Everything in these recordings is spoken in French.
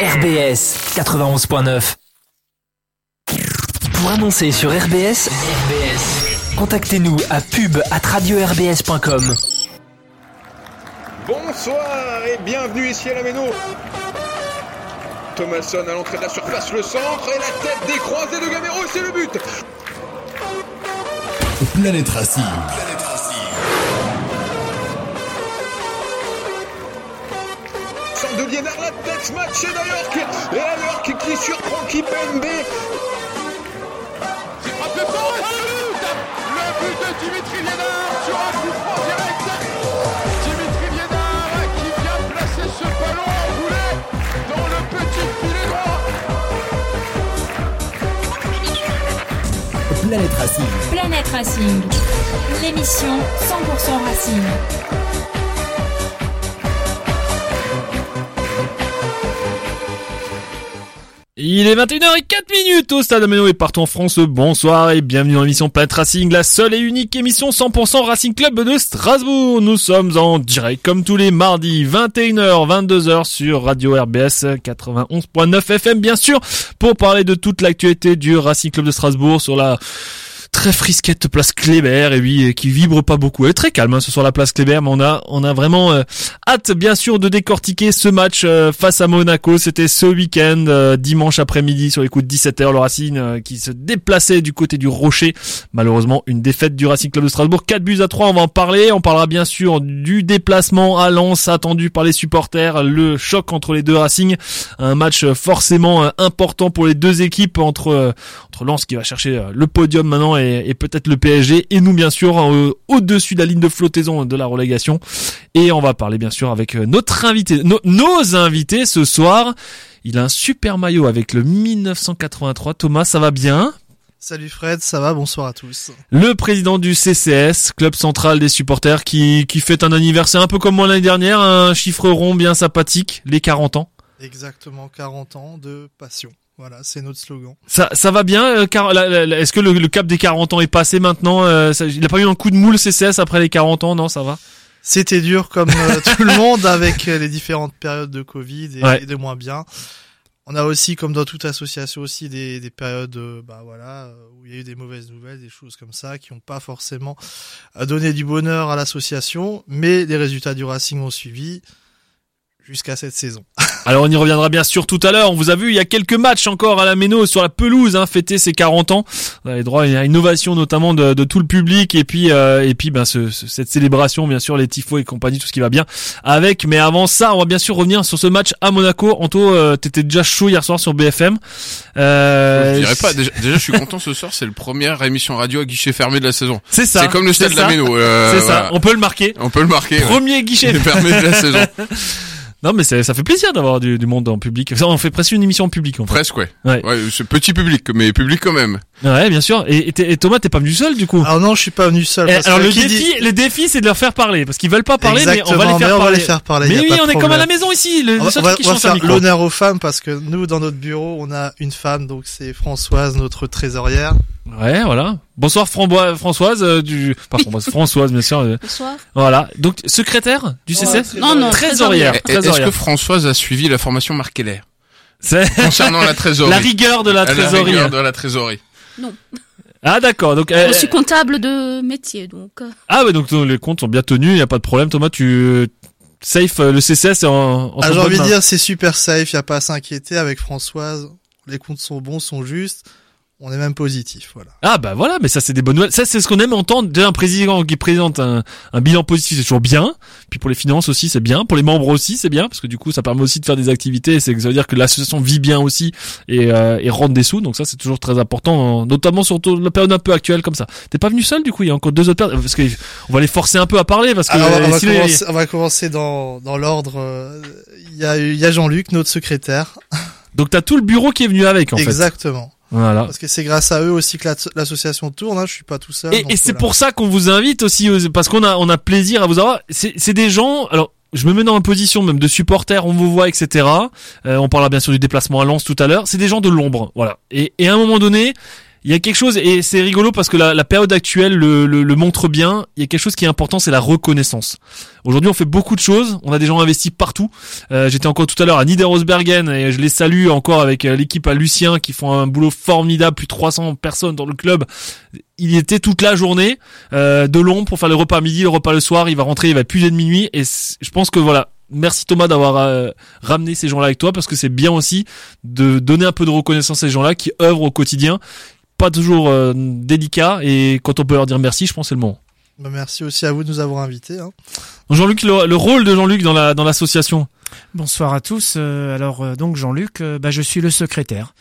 RBS 91.9. Pour annoncer sur RBS, RBS, contactez-nous à pub at radio-rbs.com. Bonsoir et bienvenue ici à la Méno. Thomasson à l'entrée de la surface, le centre et la tête décroisée de Gamero, c'est le but. Planète Racing. De Liénard, la tête matchée d'Ayork. Et Ayork qui surprend Kipembe. C'est frappé c'est le but Le but de Dimitri Liénard sur un coup franc direct Dimitri Liénard qui vient placer ce ballon enroulé dans le petit filet droit Planète Racing. Planète Racing, l'émission 100% Racing. Il est 21h04 minutes au Stade Ameno et partout en France. Bonsoir et bienvenue dans l'émission Planet Racing, la seule et unique émission 100% Racing Club de Strasbourg. Nous sommes en direct comme tous les mardis 21h 22h sur Radio RBS 91.9 FM bien sûr pour parler de toute l'actualité du Racing Club de Strasbourg sur la très frisquette place Kléber et oui qui vibre pas beaucoup. Elle est très calme hein, ce soir la place Kléber mais on a on a vraiment euh, hâte bien sûr de décortiquer ce match euh, face à Monaco. C'était ce week-end euh, dimanche après-midi sur les coups de 17h le Racing euh, qui se déplaçait du côté du Rocher. Malheureusement une défaite du Racing Club de Strasbourg. 4 buts à 3 on va en parler. On parlera bien sûr du déplacement à Lens attendu par les supporters. Le choc entre les deux Racing. Un match forcément euh, important pour les deux équipes entre euh, entre Lens qui va chercher euh, le podium maintenant et, et peut-être le PSG et nous bien sûr euh, au-dessus de la ligne de flottaison de la relégation et on va parler bien sûr avec euh, notre invité no- nos invités ce soir il a un super maillot avec le 1983 Thomas ça va bien? Salut Fred, ça va? Bonsoir à tous. le président du CCS, club central des supporters, qui, qui fête un anniversaire un peu comme moi l'année dernière, un chiffre rond bien sympathique, les 40 ans. Exactement 40 ans de passion. Voilà, c'est notre slogan. Ça, ça va bien euh, car, Est-ce que le, le cap des 40 ans est passé maintenant euh, ça- Il a pas eu un coup de moule CCS après les 40 ans Non, ça va? C'était dur comme euh, tout le monde avec les différentes périodes de Covid et, Ouais. et de moins bien. On a aussi, comme dans toute association aussi, des, des périodes, bah voilà, où il y a eu des mauvaises nouvelles, des choses comme ça, qui n'ont pas forcément donné du bonheur à l'association, mais les résultats du Racing ont suivi jusqu'à cette saison. Alors on y reviendra bien sûr tout à l'heure. On vous a vu, il y a quelques matchs encore à la Méno sur la pelouse, hein, fêter ses 40 ans. On avait droit à une ovation notamment de, de tout le public et puis euh, et puis ben ce, ce- cette célébration bien sûr les tifos et compagnie tout ce qui va bien avec. Mais avant ça, on va bien sûr revenir sur ce match à Monaco. Anto, euh, t'étais déjà chaud hier soir sur BFM. Euh, Je dirais pas. Déjà, déjà, je suis content ce soir. C'est le première émission radio à guichet fermé de la saison. C'est ça. C'est comme le stade de la. Méno. euh, C'est ça. On peut le marquer. On peut le marquer. ouais. Premier guichet. fermé de la saison. Non mais ça fait plaisir d'avoir du, du monde en public. Ça, on fait presque une émission en public en fait. Presque, ouais. Ouais. Ouais, c'est petit public, mais public quand même. Ouais, bien sûr. Et, et t'es- et Thomas, t'es pas venu seul du coup. Alors non, je suis pas venu seul. Eh, parce alors que le défi, dit- le défi, c'est de leur faire parler parce qu'ils veulent pas parler, mais on va les faire mais on va parler. les faire parler, Mais oui, on est comme à la maison ici. Le, On le va, seul on va- truc qui on va faire l'honneur aux femmes parce que nous, dans notre bureau, on a une femme, donc c'est Françoise, notre trésorière. Ouais, voilà. Bonsoir Françoise euh, du, pas Framboise, Françoise bien sûr. euh, Bonsoir. Voilà. Donc secrétaire du CCS. Non, non, Trésorière. Est-ce que Françoise a suivi la formation Marc Keller C'est concernant la trésorerie la rigueur de la trésorerie. rigueur de la trésorerie. Ah d'accord. Donc euh, Je suis comptable de métier, donc. euh, ah ouais donc les comptes sont bien tenus, il y a pas de problème. Thomas, tu euh, safe euh, le CCS est en, en Ah, j'ai envie de dire, c'est super safe, y a pas à s'inquiéter avec Françoise. Les comptes sont bons, sont justes. On est même positif, voilà. Ah bah voilà, mais ça c'est des bonnes nouvelles. Ça c'est ce qu'on aime entendre d'un président qui présente un, un bilan positif, c'est toujours bien. Puis pour les finances aussi c'est bien, pour les membres aussi c'est bien parce que du coup ça permet aussi de faire des activités. C'est ça veut dire que l'association vit bien aussi et, euh, et rentre des sous. Donc ça c'est toujours très important, euh, notamment sur la période un peu actuelle comme ça. T'es pas venu seul du coup, il y a encore deux autres personnes parce que on va les forcer un peu à parler parce que Alors, on, euh, va si les- commencer, on va commencer dans, dans l'ordre. euh, Il y a, il y a Jean-Luc, notre secrétaire. Donc t'as tout le bureau qui est venu avec en fait. Exactement. Voilà. Parce que c'est grâce à eux aussi que l'asso- l'association tourne, hein. Je suis pas tout seul. Et, et c'est pour ça qu'on vous invite aussi, parce qu'on a, on a plaisir à vous avoir. C'est des gens, alors je me mets dans la position même de supporters, on vous voit, etc. Euh, on parlera bien sûr du déplacement à Lens tout à l'heure. C'est des gens de l'ombre, voilà. Et, et à un moment donné, il y a quelque chose et c'est rigolo parce que la, la période actuelle le, le, le montre bien. Il y a quelque chose qui est important, c'est la reconnaissance. Aujourd'hui, on fait beaucoup de choses. On a des gens investis partout. Euh, J'étais encore tout à l'heure à Niederosbergen et je les salue encore avec euh, l'équipe à Lucien qui font un boulot formidable. Plus de 300 personnes dans le club. Il était toute la journée euh, de long pour faire le repas midi, le repas le soir. Il va rentrer, il va plus de minuit et je pense que voilà. Merci Thomas d'avoir euh, ramené ces gens-là avec toi parce que c'est bien aussi de donner un peu de reconnaissance à ces gens-là qui œuvrent au quotidien. Pas toujours euh, délicat et quand on peut leur dire merci, je pense que c'est le moment. Bah, merci aussi à vous de nous avoir invités. Hein. Jean-Luc, le, le rôle de Jean-Luc dans la dans l'association? Bonsoir à tous. Euh, alors euh, donc Jean-Luc, euh, bah, je suis le secrétaire.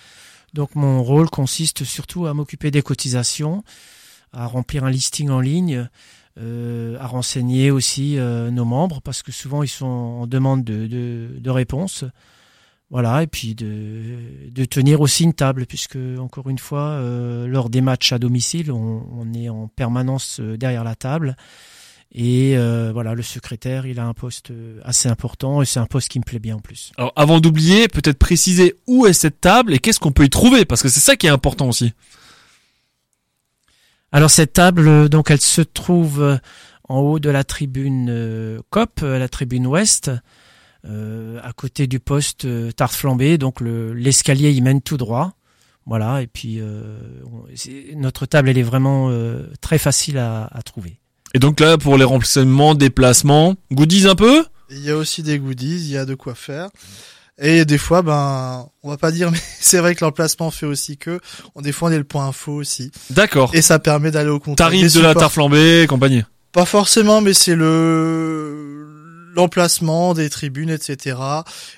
Donc mon rôle consiste surtout à m'occuper des cotisations, à remplir un listing en ligne, euh, à renseigner aussi euh, nos membres parce que souvent ils sont en demande de, de, de réponse. Voilà, et puis de, de tenir aussi une table, puisque encore une fois, euh, lors des matchs à domicile, on, on est en permanence euh, derrière la table. Et euh, voilà, le secrétaire, il a un poste assez important et c'est un poste qui me plaît bien en plus. Alors avant d'oublier, peut-être préciser où est cette table et qu'est-ce qu'on peut y trouver parce que c'est ça qui est important aussi. Alors cette table, donc elle se trouve en haut de la tribune euh, COP, la tribune ouest, euh, à côté du poste euh, tarte flambée. Donc le- l'escalier il mène tout droit. Voilà, et puis euh, on- notre table elle est vraiment euh, très facile à, à trouver. Et donc là pour les remplacements, déplacements, goodies un peu? Il y a aussi des goodies, il y a de quoi faire. Et des fois, ben, on va pas dire, mais c'est vrai que l'emplacement fait aussi que, on, des fois, on est le point info aussi. D'accord. Et ça permet d'aller au contact. Tarif de la tarte flambée et compagnie. Pas forcément, mais c'est le l'emplacement des tribunes, etc.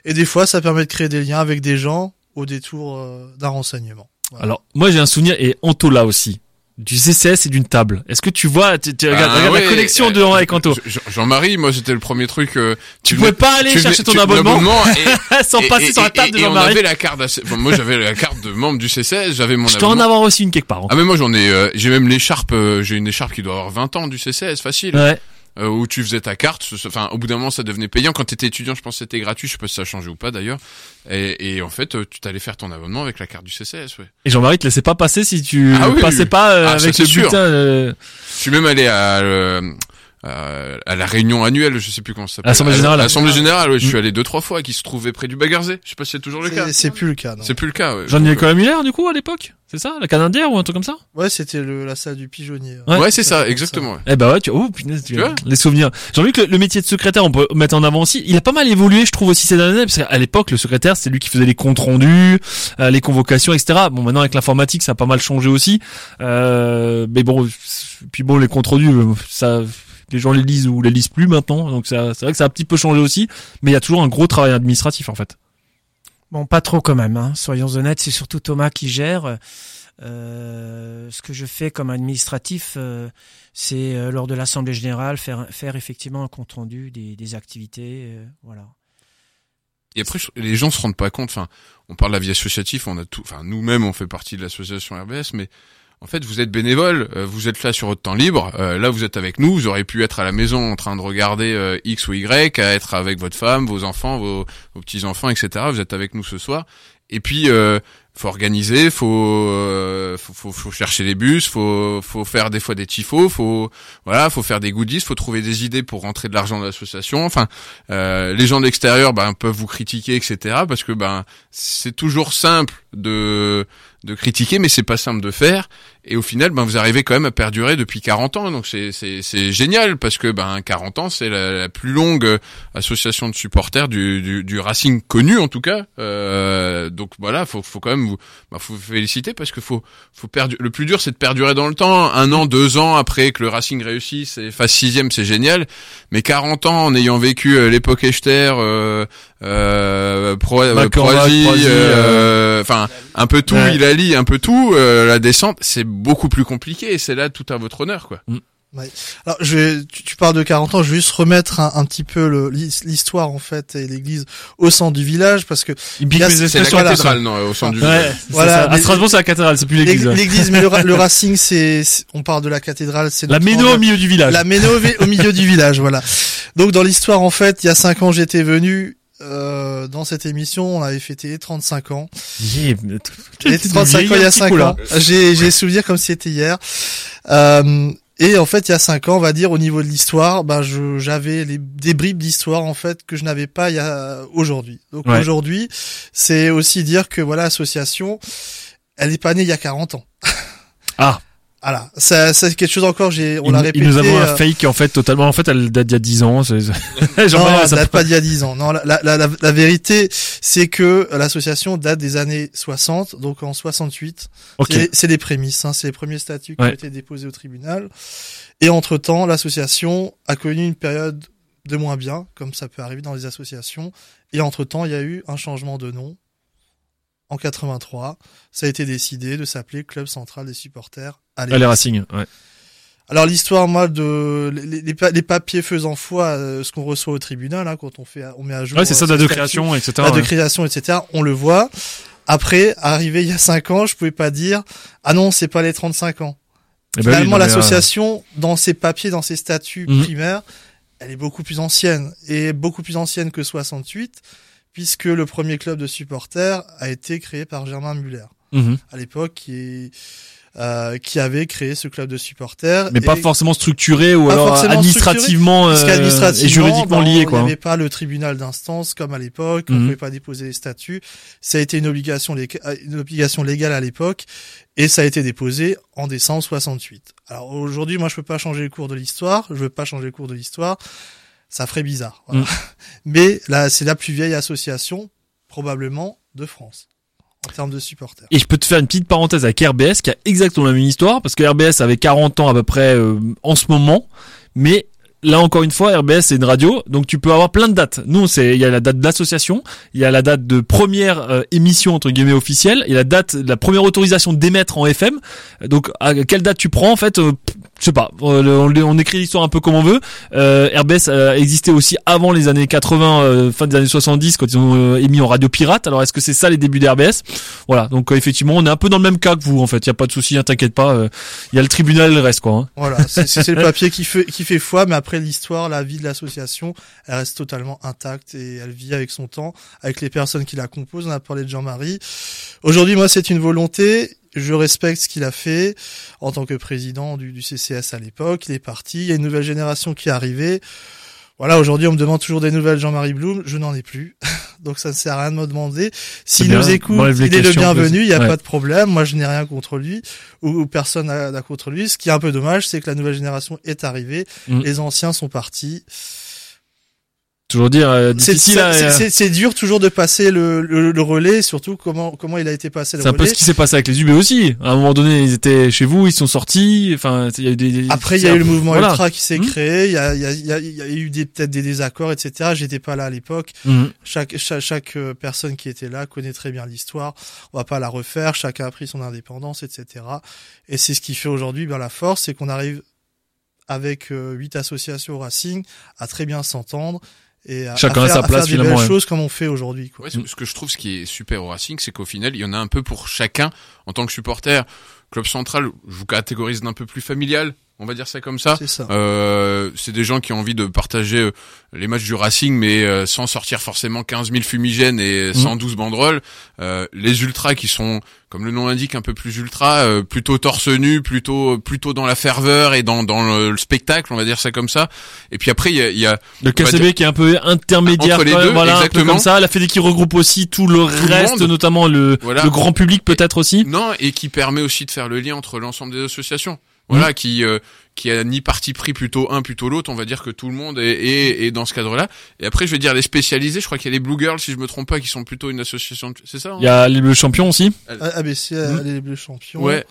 Et des fois, ça permet de créer des liens avec des gens au détour euh, d'un renseignement. Voilà. Alors moi j'ai un souvenir et Anto là aussi du CCS et d'une table. Est-ce que tu vois, tu, tu regardes, Ah regarde ouais, la connexion euh, de avec Anto. Jean- Jean-Marie, moi c'était le premier truc. euh, Tu venais- pouvais pas aller tu chercher ton tu- abonnement, et, sans et- passer et- sur la et- table de et on Jean-Marie. avait la carte. moi j'avais la carte de membre du CCS, j'avais mon Je dois en abonnement. avoir aussi une quelque part. hein. Ah mais moi j'en ai, euh, j'ai même l'écharpe, euh, j'ai une écharpe qui doit avoir 20 ans du CCS, facile. Ouais. Euh, où tu faisais ta carte. Enfin, au bout d'un moment, ça devenait payant. Quand t'étais étudiant, je pense que c'était gratuit. Je sais pas si ça a changé ou pas d'ailleurs. Et, et en fait, euh, tu t'allais faire ton abonnement avec la carte du CCS. Ouais. Et Jean-Marie te laissait pas passer si tu Ah oui, passais oui. pas euh, Ah, ça, avec c'est le sûr. bulletin. euh, Je suis même allé à, euh, à, la réunion annuelle, je sais plus comment ça s'appelle. L'Assemblée générale. L'Assemblée générale, ouais, je Mm. suis allé deux trois fois, qui se trouvait près du Bagarzé. Je sais pas si c'est toujours le cas. C'est- C'est plus le cas. non. C'est plus le cas. Ouais. Jean-Nicolas Muller du coup à l'époque, c'est ça, la Canadienne ou un truc comme ça? Ouais, c'était le, la salle du pigeonnier. Ouais, Ouais, c'est ça, exactement. ouais. Eh bah ouais, tu oh punaise, tu Tu vois les souvenirs. Jean-Luc, le, le métier de secrétaire, on peut mettre en avant aussi. Il a pas mal évolué, je trouve aussi ces dernières années, parce qu'à l'époque, le secrétaire, c'est lui qui faisait les comptes rendus, euh, les convocations, etc. Bon, maintenant avec l'informatique, ça a pas mal changé aussi. Euh, mais bon, puis bon, les comptes rendus, euh, ça, les gens les lisent ou les lisent plus maintenant, donc ça, c'est vrai que ça a un petit peu changé aussi. Mais il y a toujours un gros travail administratif en fait. Bon, pas trop quand même. Hein. Soyons honnêtes, c'est surtout Thomas qui gère. Euh, ce que je fais comme administratif, euh, c'est euh, lors de l'assemblée générale faire faire effectivement un compte rendu des, des activités. euh, voilà. Et après, les gens se rendent pas compte. Enfin, on parle de la vie associative, on a tout. Enfin, nous-mêmes, on fait partie de l'association RBS, mais en fait, vous êtes bénévole, euh, vous êtes là sur votre temps libre. euh, là, vous êtes avec nous. Vous aurez pu être à la maison en train de regarder euh, X ou Y, à être avec votre femme, vos enfants, vos, vos petits enfants, etc. Vous êtes avec nous ce soir. Et puis, euh, faut organiser, faut, euh, faut, faut, faut chercher les bus, faut, faut faire des fois des tifos, faut, voilà, faut faire des goodies, faut trouver des idées pour rentrer de l'argent dans l'association. Enfin, euh, les gens de l'extérieur ben, peuvent vous critiquer, etc. Parce que ben c'est toujours simple de de critiquer, mais c'est pas simple de faire. Et au final, ben vous arrivez quand même à perdurer depuis 40 ans. Donc c'est c'est c'est génial parce que ben 40 ans, c'est la, la plus longue euh, association de supporters du du, du Racing connu en tout cas. Euh, donc voilà, faut faut quand même vous ben, faut vous féliciter parce que faut faut perdu le plus dur c'est de perdurer dans le temps. Un an, deux ans après que le Racing réussisse et fasse sixième, c'est génial. Mais 40 ans en ayant vécu euh, l'époque Echter, euh, euh, Pro, euh, enfin un peu tout, Ouais. il un peu tout. la descente, c'est beaucoup plus compliqué et c'est là tout à votre honneur, quoi. Alors, je vais, tu, tu parles de 40 ans, je vais juste remettre un, un petit peu l'histoire en fait et l'église au centre du village parce que c'est la cathédrale, non, au centre du Ouais, village. Voilà, ça. À Strasbourg, c'est la cathédrale, c'est plus l'église. l'ég- ouais. l'église, mais le, le Racing, c'est, on parle de la cathédrale, c'est La méno au milieu du village. La méno au- au milieu du village, voilà. Donc dans l'histoire, en fait, il y a cinq ans, j'étais venu. Euh, dans cette émission, on avait fêté les 35 ans. Yeah, Les 35 ans il y a 5 ans. J'ai j'ai souvenir comme si c'était hier. Euh, et en fait, il y a 5 ans, on va dire au niveau de l'histoire, ben je j'avais les des bribes d'histoire en fait que je n'avais pas il y a aujourd'hui. Donc Ouais. aujourd'hui, c'est aussi dire que voilà, l'association, elle est pas née il y a 40 ans. Ah. Voilà, ça c'est quelque chose encore. J'ai on l'a il- répété. nous avons un euh, fake en fait totalement. En fait, elle date d'il y a 10 ans. non, elle ça date pas d'il y a 10 ans. Non, la, la, la, la vérité, c'est que l'association date des années 60, donc en 68. Ok. C'est- les prémices, hein, c'est les premiers statuts qui Ouais. ont été déposés au tribunal. Et entre-temps, l'association a connu une période de moins bien, comme ça peut arriver dans les associations. Et entre-temps, il y a eu un changement de nom. En 83, ça a été décidé de s'appeler Club Central des supporters. à est Racing. Ouais. alors l'histoire, moi, de les, les, pa- les papiers faisant foi, euh, ce qu'on reçoit au tribunal, hein, quand on fait, on met à jour. Ouais, c'est ça, euh, date ce de création, etc. date de ouais. création, etc. On le voit. Après, arrivé il y a cinq ans, je pouvais pas dire ah non, c'est pas les 35 ans. Eh ben oui, Finalement, euh, l'association, dans ses papiers, dans ses statuts Mhm. primaires, elle est beaucoup plus ancienne et beaucoup plus ancienne que 68, puisque le premier club de supporters a été créé par Germain Muller mhm. à l'époque, qui euh, qui avait créé ce club de supporters. Mais pas forcément structuré ou alors administrativement euh, qu'administrativement, et juridiquement ben, lié Il quoi. n'y avait pas le tribunal d'instance comme à l'époque, on Mhm. pouvait pas déposer les statuts. Ça a été une obligation, euh, une obligation légale à l'époque et ça a été déposé en décembre 68. Alors aujourd'hui, moi je peux pas changer le cours de l'histoire, je veux pas changer le cours de l'histoire, ça ferait bizarre. voilà. Mhm. Mais là, c'est la plus vieille association probablement de France en termes de supporters. Et je peux te faire une petite parenthèse avec RBS qui a exactement la même histoire parce que RBS avait 40 ans à peu près euh, en ce moment, mais là encore une fois RBS c'est une radio donc tu peux avoir plein de dates. Nous c'est il y a la date de l'association, il y a la date de première euh, émission entre guillemets officielle, il y a la date de la première autorisation d'émettre en FM. Donc à quelle date tu prends en fait euh, je sais pas, euh, on, on écrit l'histoire un peu comme on veut. Euh, RBS a existé aussi avant les années 80, euh, fin des années 70 quand ils ont euh, émis en radio pirate. Alors est-ce que c'est ça les débuts d'RBS Voilà, donc euh, effectivement on est un peu dans le même cas que vous en fait. Il y a pas de souci, hein, t'inquiète pas. euh, Il y a le tribunal le reste quoi. hein. Voilà, c'est c'est le papier qui fait qui fait foi, mais après l'histoire, la vie de l'association, elle reste totalement intacte et elle vit avec son temps, avec les personnes qui la composent. On a parlé de Jean-Marie. Aujourd'hui, moi, c'est une volonté. Je respecte ce qu'il a fait en tant que président du, du CCS à l'époque. Il est parti. Il y a une nouvelle génération qui est arrivée. Voilà, aujourd'hui, on me demande toujours des nouvelles Jean-Marie Blum. Je n'en ai plus. Donc, ça ne sert à rien de me demander. S'il nous écoute, il est le bienvenu. Il n'y a ouais. pas de problème. Moi, je n'ai rien contre lui ou, ou personne n'a n'a contre lui. Ce qui est un peu dommage, c'est que la nouvelle génération est arrivée. Mm. Les anciens sont partis. Toujours dire euh, C'est difficile. à- c'est- c'est- dur toujours de passer le, le, le relais, surtout comment comment il a été passé C'est un peu ce qui s'est passé avec les UB aussi. À un moment donné, ils étaient chez vous, ils sont sortis. Enfin, il y a eu des. Après, il y a eu le mouvement Voilà. ultra qui s'est Mm. créé. Il y a, il y, a, y, a, y a eu des peut-être des désaccords, etc. J'étais pas là à l'époque. Mhm. Chaque, chaque chaque euh, personne qui était là connaît très bien l'histoire. On va pas la refaire. Chacun a pris son indépendance, etc. Et c'est ce qui fait aujourd'hui bien la force, c'est qu'on arrive avec euh, huit associations au Racing à très bien s'entendre et à, Chacun à a faire, sa à place, faire des finalement, belles ouais. choses comme on fait aujourd'hui. quoi. Ouais, ce ce que je trouve ce qui est super au Racing, c'est qu'au final, il y en a un peu pour chacun en tant que supporter. Club central, je vous catégorise d'un peu plus familial, on va dire ça comme ça. C'est. Euh, des gens qui ont envie de partager euh, les matchs du Racing, mais euh, sans sortir forcément 15 000 fumigènes et 112 banderoles. Euh, les ultras qui sont, comme le nom l'indique, un peu plus ultras, euh, plutôt torse nu, plutôt plutôt dans la ferveur et dans dans le, le spectacle, on va dire ça comme ça. Et puis après, il y a, y a Le KCB dire- qui est un peu intermédiaire, Entre les deux, voilà, un peu exactement. comme ça. La Fédé qui regroupe aussi tout le reste, notamment le, Voilà. le grand public peut-être aussi. Non, et qui permet aussi de faire le lien entre l'ensemble des associations. Voilà, qui euh, qui a ni parti pris plutôt un plutôt l'autre. On va dire que tout le monde est, est, est dans ce cadre-là. Et après, je vais dire les spécialisés. Je crois qu'il y a les Blue Girls, si je me trompe pas, qui sont plutôt une association. de- C'est ça hein? Il y a les- le champion aussi? ABC, Mm. les Bleus champions. Ouais.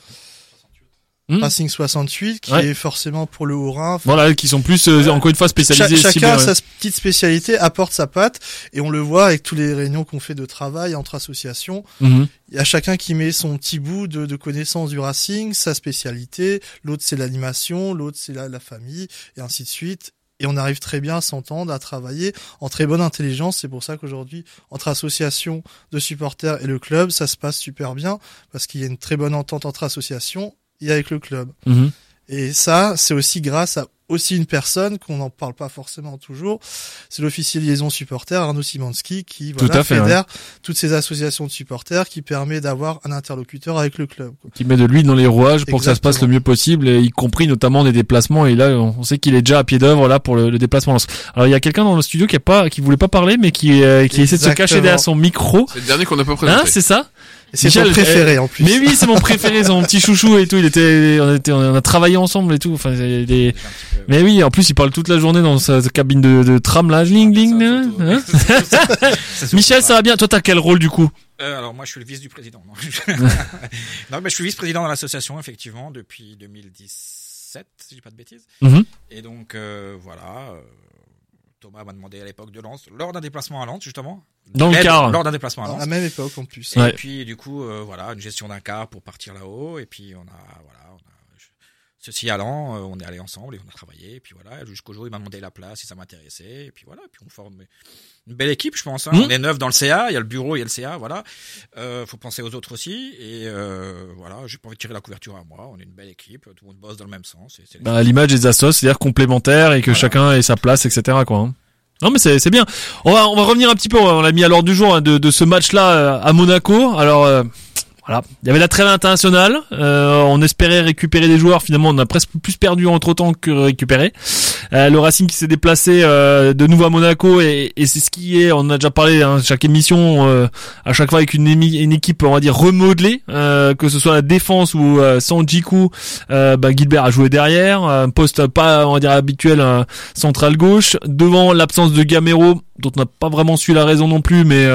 Mm. Racing 68, qui Ouais. est forcément pour le Haut-Rhin. Voilà, qui sont plus euh, encore une fois Cha- spécialisés. chacun ciblés, a ouais. sa petite spécialité, apporte sa patte, et on le voit avec tous les réunions qu'on fait de travail entre associations. Mhm. Il y a chacun qui met son petit bout de, de connaissance du racing, sa spécialité. L'autre c'est l'animation, l'autre c'est la, la famille, et ainsi de suite. Et on arrive très bien à s'entendre, à travailler en très bonne intelligence. C'est pour ça qu'aujourd'hui, entre associations de supporters et le club, ça se passe super bien parce qu'il y a une très bonne entente entre associations et avec le club. Mhm. Et ça, c'est aussi grâce à, aussi une personne qu'on n'en parle pas forcément toujours, c'est l'officier liaison supporter Arnaud Simanski qui voilà, Tout à fait, fédère toutes ces associations de supporters qui permet d'avoir un interlocuteur avec le club. quoi. Qui met de l'huile dans les rouages pour que ça se passe le mieux possible, et y compris notamment des déplacements. Et là, on sait qu'il est déjà à pied d'œuvre là pour le, le déplacement. Alors il y a quelqu'un dans le studio qui a pas, qui voulait pas parler, mais qui, euh, qui essaie de se cacher derrière son micro. C'est le dernier qu'on n'a pas présenté. Hein, c'est ça? C'est Michel, ton préféré en plus. Mais oui, c'est mon préféré, c'est mon petit chouchou et tout. Il était, on était, on a travaillé ensemble et tout. Enfin, il est- mais oui, en plus, il parle toute la journée dans sa cabine de, de tram là, ling ling. hein, hein. Michel, ça va bien. Toi, t'as quel rôle du coup Euh, alors moi je suis le vice du président. Non, non mais je suis vice-président dans l'association effectivement depuis 2017 si je dis pas de bêtises. Mhm. Et donc euh, voilà, euh, Thomas m'a demandé à l'époque de Lens lors d'un déplacement à Lens justement. Dans le car. Lors d'un déplacement à À Lens. la même époque en plus. Et Ouais. puis du coup euh, voilà une gestion d'un car pour partir là-haut et puis on a voilà ceci allant euh, on est allé ensemble et on a travaillé et puis voilà jusqu'au jour où il m'a demandé la place si ça m'intéressait et puis voilà puis on forme une belle équipe je pense hein. Mhm. on est neuf dans le CA il y a le bureau il y a le CA voilà euh, faut penser aux autres aussi et euh, voilà j'ai pas envie de tirer la couverture à moi on est une belle équipe tout le monde bosse dans le même sens et c'est bah, à l'image des assos, c'est-à-dire complémentaires et que Voilà. chacun ait sa place, etc. Quoi. hein. Non mais c'est c'est bien. On va on va revenir un petit peu. On l'a mis à l'ordre du jour hein, de, de ce match-là euh, à Monaco. Alors euh, voilà, il y avait la trêve internationale. Euh, on espérait récupérer des joueurs. Finalement, on a presque plus perdu entre temps que récupéré. Euh, le Racing qui s'est déplacé euh, de nouveau à Monaco et, et c'est ce qui est. On a déjà parlé hein, chaque émission. euh, à chaque fois avec une, une équipe, on va dire remodelée, euh, que ce soit la défense ou euh, sans Jiku, bah, Gilbert a joué derrière, un poste pas on va dire habituel, central gauche. Devant l'absence de Gamero, dont on n'a pas vraiment su la raison non plus, mais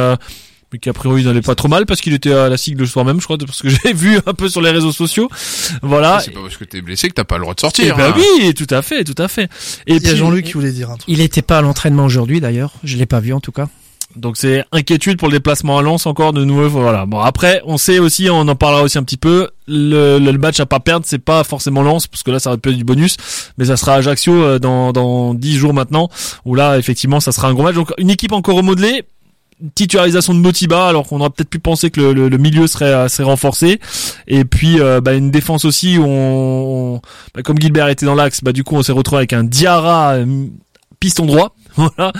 mais qui a priori n'allait pas trop mal parce qu'il était à la sigle le soir même, je crois, parce que j'ai vu un peu sur les réseaux sociaux. Voilà. C'est pas parce que t'es blessé que t'as pas le droit de sortir. bah hein. oui, tout à fait, tout à fait. Et Il y a puis- Jean-Luc qui voulait dire un truc. Il n'était pas à l'entraînement aujourd'hui d'ailleurs. Je l'ai pas vu en tout cas. Donc c'est inquiétude pour le déplacement à Lens encore de nouveau. Voilà. Bon après, on sait aussi, on en parlera aussi un petit peu. Le, le match à pas perdre, c'est pas forcément Lens parce que là ça aurait pu être du bonus, mais ça sera Ajaccio euh, dans dans dix jours maintenant où là effectivement ça sera un gros match. Donc une équipe encore remodelée. Titularisation de Motiba alors qu'on aurait peut-être pu penser que le, le- le milieu serait euh, serait renforcé et puis euh, bah, une défense aussi où on, on- bah, comme Gilbert était dans l'axe bah du coup on s'est retrouvé avec un Diarra euh, piston droit voilà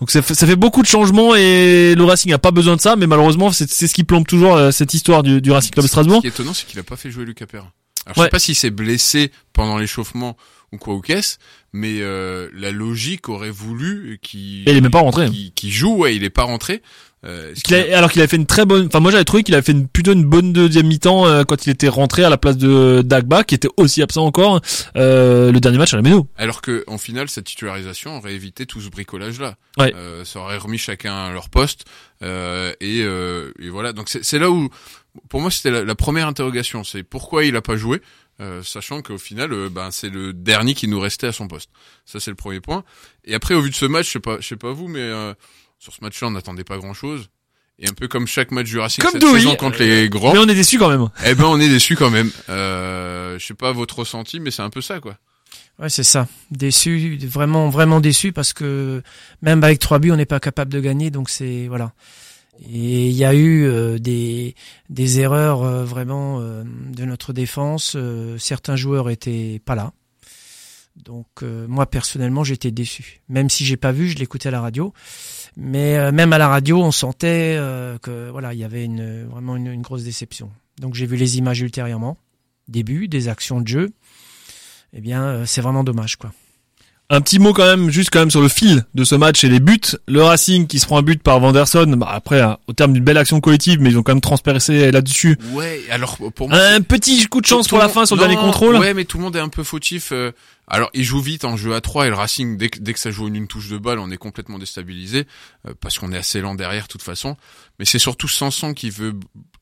donc ça fait, ça fait beaucoup de changements et le Racing a pas besoin de ça, mais malheureusement c'est c'est ce qui plombe toujours euh, cette histoire du, du Racing Club de Ce Strasbourg. qui est étonnant, c'est qu'il a pas fait jouer Lucas Perrin. Alors, je sais pas s'il s'est blessé pendant l'échauffement ou quoi ou qu'est-ce, mais euh, la logique aurait voulu qu'il il est même pas rentré. qu'il qu'il joue, ouais, il est pas rentré. Euh, qui- a- alors qu'il avait fait une très bonne, enfin moi j'avais trouvé qu'il avait fait une, plutôt une bonne deuxième mi-temps euh, quand il était rentré à la place de Dagba qui était aussi absent encore euh, le dernier match à la Méno. Alors que, en final, cette titularisation aurait évité tout ce bricolage-là. Ouais. Euh, ça aurait remis chacun à leur poste. Euh, et, euh, et voilà. Donc c'est c'est là où, pour moi, c'était la, la première interrogation. C'est pourquoi il a pas joué, euh, sachant qu'au final, euh, ben c'est le dernier qui nous restait à son poste. Ça c'est le premier point. Et après, au vu de ce match, je sais pas, je sais pas vous, mais euh, sur ce match-là, on n'attendait pas grand-chose. Et un peu comme chaque match du Racing Comme cette saison contre les grands, Mais on est déçus quand même. eh ben on est déçus quand même. Euh, je sais pas votre ressenti, mais c'est un peu ça, quoi. Ouais, c'est ça. Déçu, vraiment, vraiment déçu parce que même avec trois buts, on n'est pas capable de gagner. Donc c'est voilà. Et il y a eu euh, des des erreurs euh, vraiment euh, de notre défense. Certains joueurs étaient pas là. Donc moi personnellement, j'étais déçu. Même si j'ai pas vu, je l'écoutais à la radio. Mais même à la radio, on sentait que voilà, il y avait une vraiment une, une grosse déception. Donc j'ai vu les images ultérieurement, début, des actions de jeu eh bien, c'est vraiment dommage, quoi. Un petit mot quand même, juste quand même sur le fil de ce match et les buts. Le Racing qui se prend un but par Vanderson, bah après hein, au terme d'une belle action collective, mais ils ont quand même transpercé là-dessus. Ouais. Alors pour moi, Un petit coup de chance pour la fin sur le dernier contrôle. Ouais, mais tout le monde est un peu fautif. euh, alors, il joue vite en jeu à 3 et le Racing, dès que, dès que ça joue en une touche de balle, on est complètement déstabilisé euh, parce qu'on est assez lent derrière, de toute façon. Mais c'est surtout Sanson qui veut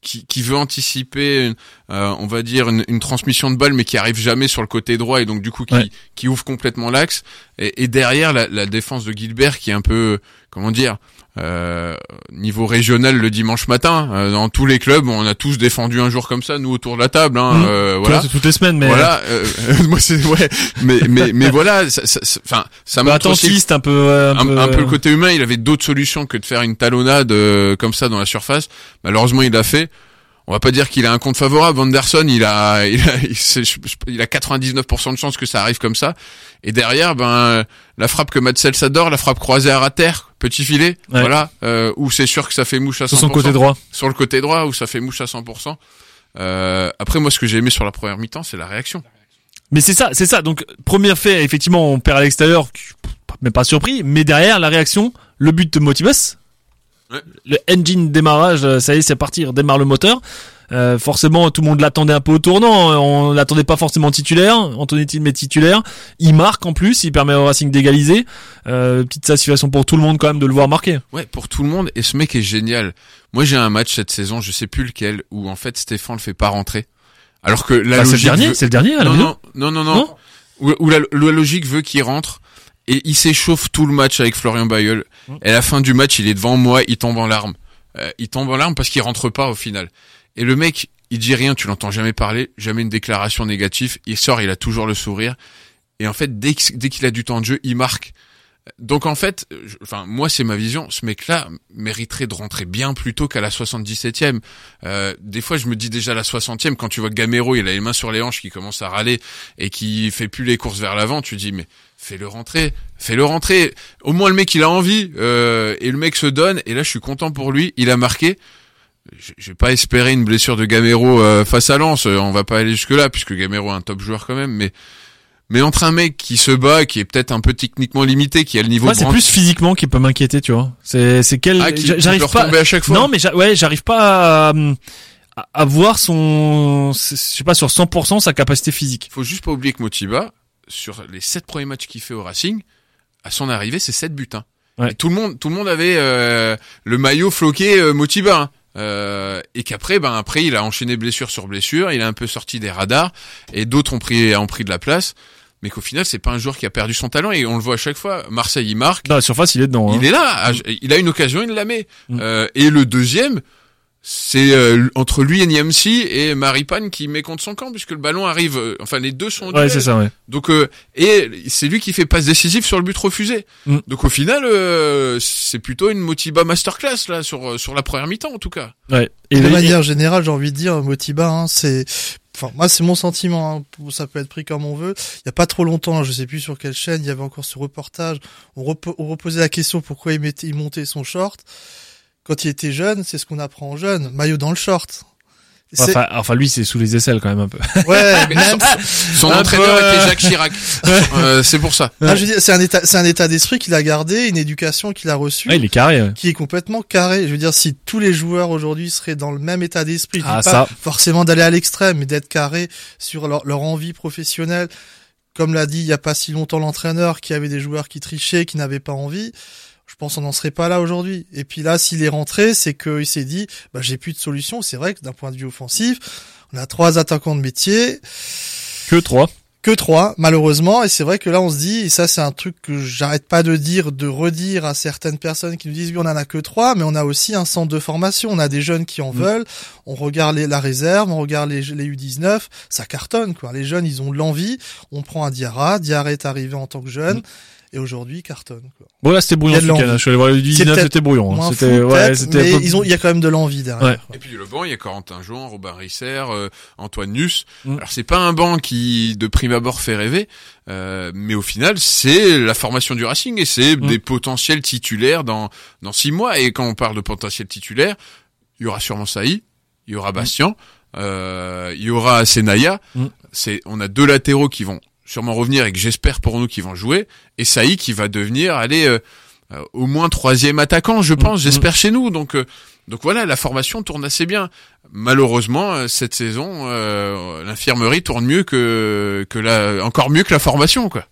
qui, qui veut anticiper, euh, on va dire une, une transmission de balle, mais qui arrive jamais sur le côté droit et donc du coup qui, Ouais. qui ouvre complètement l'axe. Et, et derrière la, la défense de Gilbert qui est un peu, comment dire. Euh, niveau régional le dimanche matin, euh, dans tous les clubs, on a tous défendu un jour comme ça, nous autour de la table. Hein, Mhm. euh, voilà. C'est toutes les semaines, mais Voilà, euh, moi c'est ouais, mais mais mais voilà, ça, ça, ça- enfin ça un peu montre aussi attentiste, un peu, euh, un, un, peu, un peu le côté humain. Il avait d'autres solutions que de faire une talonnade euh, comme ça dans la surface. Malheureusement, il l'a fait. On va pas dire qu'il a un compte favorable. Anderson, il a, il a, il, a 99% de chances que ça arrive comme ça. Et derrière, ben, la frappe que Matsels adore, la frappe croisée à terre, petit filet, Ouais. voilà, euh, où c'est sûr que ça fait mouche à 100%. Sur son côté droit. Sur le côté droit, où ça fait mouche à 100%. Euh, après, moi, ce que j'ai aimé sur la première mi-temps, c'est la réaction. Mais c'est ça, c'est ça. Donc premier fait, effectivement, on perd à l'extérieur, même pas surpris. Mais derrière, la réaction, le but de Motibus, Ouais. le engine démarrage, euh, ça y est, c'est parti, il redémarre le moteur. Euh, forcément, tout le monde l'attendait un peu au tournant. hein. On l'attendait pas forcément titulaire. Anthony Tim est titulaire. Il marque en plus. Il permet au Racing d'égaliser. Euh, petite satisfaction pour tout le monde quand même de le voir marquer. Ouais, pour tout le monde. Et ce mec est génial. Moi, j'ai un match cette saison, je sais plus lequel, où en fait Stéphane le fait pas rentrer. Alors que la Bah, c'est le logique dernier, veut- c'est le dernier à la non, non, non, non, non, Non Où, où la, la logique veut qu'il rentre et il s'échauffe tout le match avec Florian Bayeul. Mm. Et à la fin du match, il est devant moi, il tombe en larmes. Euh, il tombe en larmes parce qu'il rentre pas au final. Et le mec, il dit rien, tu l'entends jamais parler, jamais une déclaration négative. Il sort, il a toujours le sourire. Et en fait, dès qu'il dès qu'il a du temps de jeu, il marque. Donc en fait, je- enfin moi c'est ma vision. Ce mec-là mériterait de rentrer bien plus tôt qu'à la 77e. Euh, des fois, je me dis déjà la 60e quand tu vois Gamero, il a les mains sur les hanches, qui commence à râler et qui fait plus les courses vers l'avant. Tu dis mais fais-le rentrer, fais-le rentrer. Au moins le mec il a envie euh, et le mec se donne. Et là, je suis content pour lui. Il a marqué. Vais pas espérer une blessure de Gamero euh, face à Lens. Euh, On va pas aller jusque là puisque Gamero est un top joueur quand même. Mais mais entre un mec qui se bat, qui est peut-être un peu techniquement limité, qui a le niveau Moi, c'est plus physiquement qui peut m'inquiéter, tu vois. C'est, c'est quel, Ah, qui- j'a- qui j'arrive peut pas. à chaque fois. Non, mais ouais, j'arrive pas à, à, à voir son, je sais pas, sur 100% sa capacité physique. faut juste pas oublier que Motiba, sur les sept premiers matchs qu'il fait au Racing, à son arrivée, c'est sept buts. hein. Ouais. Et tout le monde, tout le monde avait euh, le maillot floqué euh, Motiba. hein. Euh, et qu'après, ben après, il a enchaîné blessure sur blessure, il a un peu sorti des radars, et d'autres ont pris, ont pris de la place. Mais qu'au final, c'est pas un joueur qui a perdu son talent, et on le voit à chaque fois. Marseille, il marque, Dans la surface, il est dedans. hein. il est là, à- il a une occasion, il la met. Mm. Euh, et le deuxième, c'est euh, entre lui et Niamsi et Maripane qui met contre son camp puisque le ballon arrive. euh, enfin, les deux sont. au Ouais, c'est ça, ouais. Donc euh, et c'est lui qui fait passe décisive sur le but refusé. Mm. Donc au final, euh, c'est plutôt une Motiba masterclass là sur sur la première mi-temps en tout cas. Ouais. Et, de manière générale, j'ai envie de dire, Motiba, hein, c'est, enfin, moi, c'est mon sentiment, hein, ça peut être pris comme on veut. Il y a pas trop longtemps, je sais plus sur quelle chaîne, il y avait encore ce reportage, on, repo- on reposait la question pourquoi il mettait, il montait son short. Quand il était jeune, c'est ce qu'on apprend aux jeunes, maillot dans le short. Enfin, enfin, lui, c'est sous les aisselles quand même un peu. ouais, même, Son entraîneur peu, euh, était Jacques Chirac. Euh, c'est pour ça. Ah, je veux dire, c'est un état, c'est un état d'esprit qu'il a gardé, une éducation qu'il a reçue. Ouais, il est carré. ouais. qui est complètement carré. Je veux dire, si tous les joueurs aujourd'hui seraient dans le même état d'esprit, Ah, pas ça. forcément d'aller à l'extrême, mais d'être carré sur leur, leur envie professionnelle, comme l'a dit il y a pas si longtemps l'entraîneur, qui avait des joueurs qui trichaient, qui n'avaient pas envie. Je pense qu'on n'en serait pas là aujourd'hui. Et puis là, s'il est rentré, c'est qu'il s'est dit, bah, j'ai plus de solution. C'est vrai que d'un point de vue offensif, on a trois attaquants de métier Que trois. que trois, malheureusement. Et c'est vrai que là, on se dit, et ça, c'est un truc que j'arrête pas de dire, de redire à certaines personnes qui nous disent, oui, on en a que trois, mais on a aussi un centre de formation. On a des jeunes qui en Mm. veulent. On regarde les- la réserve, on regarde les, les U19. Ça cartonne, quoi. Les jeunes, ils ont de l'envie. On prend un Diarra. Diarra est arrivé en tant que jeune. Et aujourd'hui, cartonne, quoi. Bon, là, c'était brouillon ce week-end. Je suis allé voir le 19, peut-être c'était brouillon. hein. C'était, ouais, mais peu- ils ont, il y a quand même de l'envie derrière. Ouais. Et puis le banc, il y a Corentin Jean, Robin Risser, euh, Antoine Nuss. Mm. Alors c'est pas un banc qui de prime abord fait rêver, euh, mais au final c'est la formation du Racing et c'est Mm. des potentiels titulaires dans dans six mois. Et quand on parle de potentiels titulaires, il y aura sûrement Saï, il y aura Bastien, euh, il y aura Senaya. Mm. C'est on a deux latéraux qui vont sûrement revenir et que j'espère pour nous qui vont jouer et Saï qui va devenir aller euh, euh, au moins troisième attaquant, je pense, Mm. j'espère chez nous. Donc euh, donc voilà, la formation tourne assez bien. Malheureusement, cette saison, euh, l'infirmerie tourne mieux que que la, encore mieux que la formation, quoi.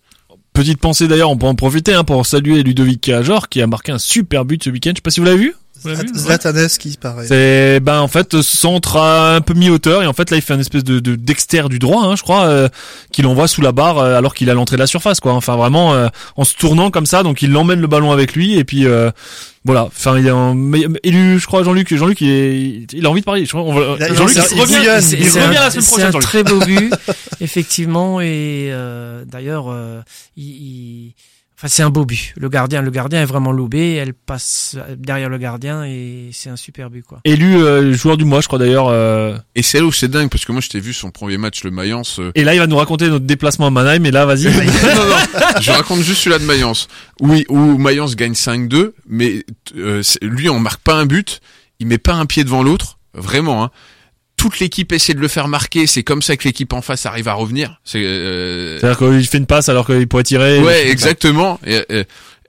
Petite pensée d'ailleurs, on peut en profiter hein, pour saluer Ludovic Cajor qui a marqué un super but ce week-end. Je sais pas si vous l'avez vu. Ouais. Zlataneski, pareil. C'est ben en fait centre à un peu mi-hauteur et en fait là il fait une espèce de, de dexter du droit, hein, je crois, euh, qu'il envoie sous la barre euh, alors qu'il a l'entrée de la surface, quoi. Enfin vraiment euh, en se tournant comme ça, donc il l'emmène le ballon avec lui et puis euh, voilà. Enfin il est un mais- élu, je crois Jean-Luc, Jean-Luc il, est, il a envie de parler. Je on Jean-Luc il- revient, C'est- il c'est revient un- la semaine C'est prochaine. un Jean-Luc. très beau but, effectivement, et euh, d'ailleurs, euh, il, il- Enfin, c'est un beau but. Le gardien, le gardien est vraiment lobé. Elle passe derrière le gardien et c'est un super but, quoi. Élu euh, joueur du mois, je crois d'ailleurs. euh, Et c'est là où c'est dingue parce que moi je t'ai vu son premier match le Mayence. euh, Et là, il va nous raconter notre déplacement à Mannheim. Et là, vas-y. non, non, je raconte juste celui-là de Mayence. Oui, où Mayence gagne 5-2, mais euh, lui on marque pas un but, il met pas un pied devant l'autre, vraiment. Hein. Toute l'équipe essaie de le faire marquer, c'est comme ça que l'équipe en face arrive à revenir. C'est euh, C'est-à-dire qu'il fait une passe alors qu'il pourrait tirer. Ouais, exactement. Et, et,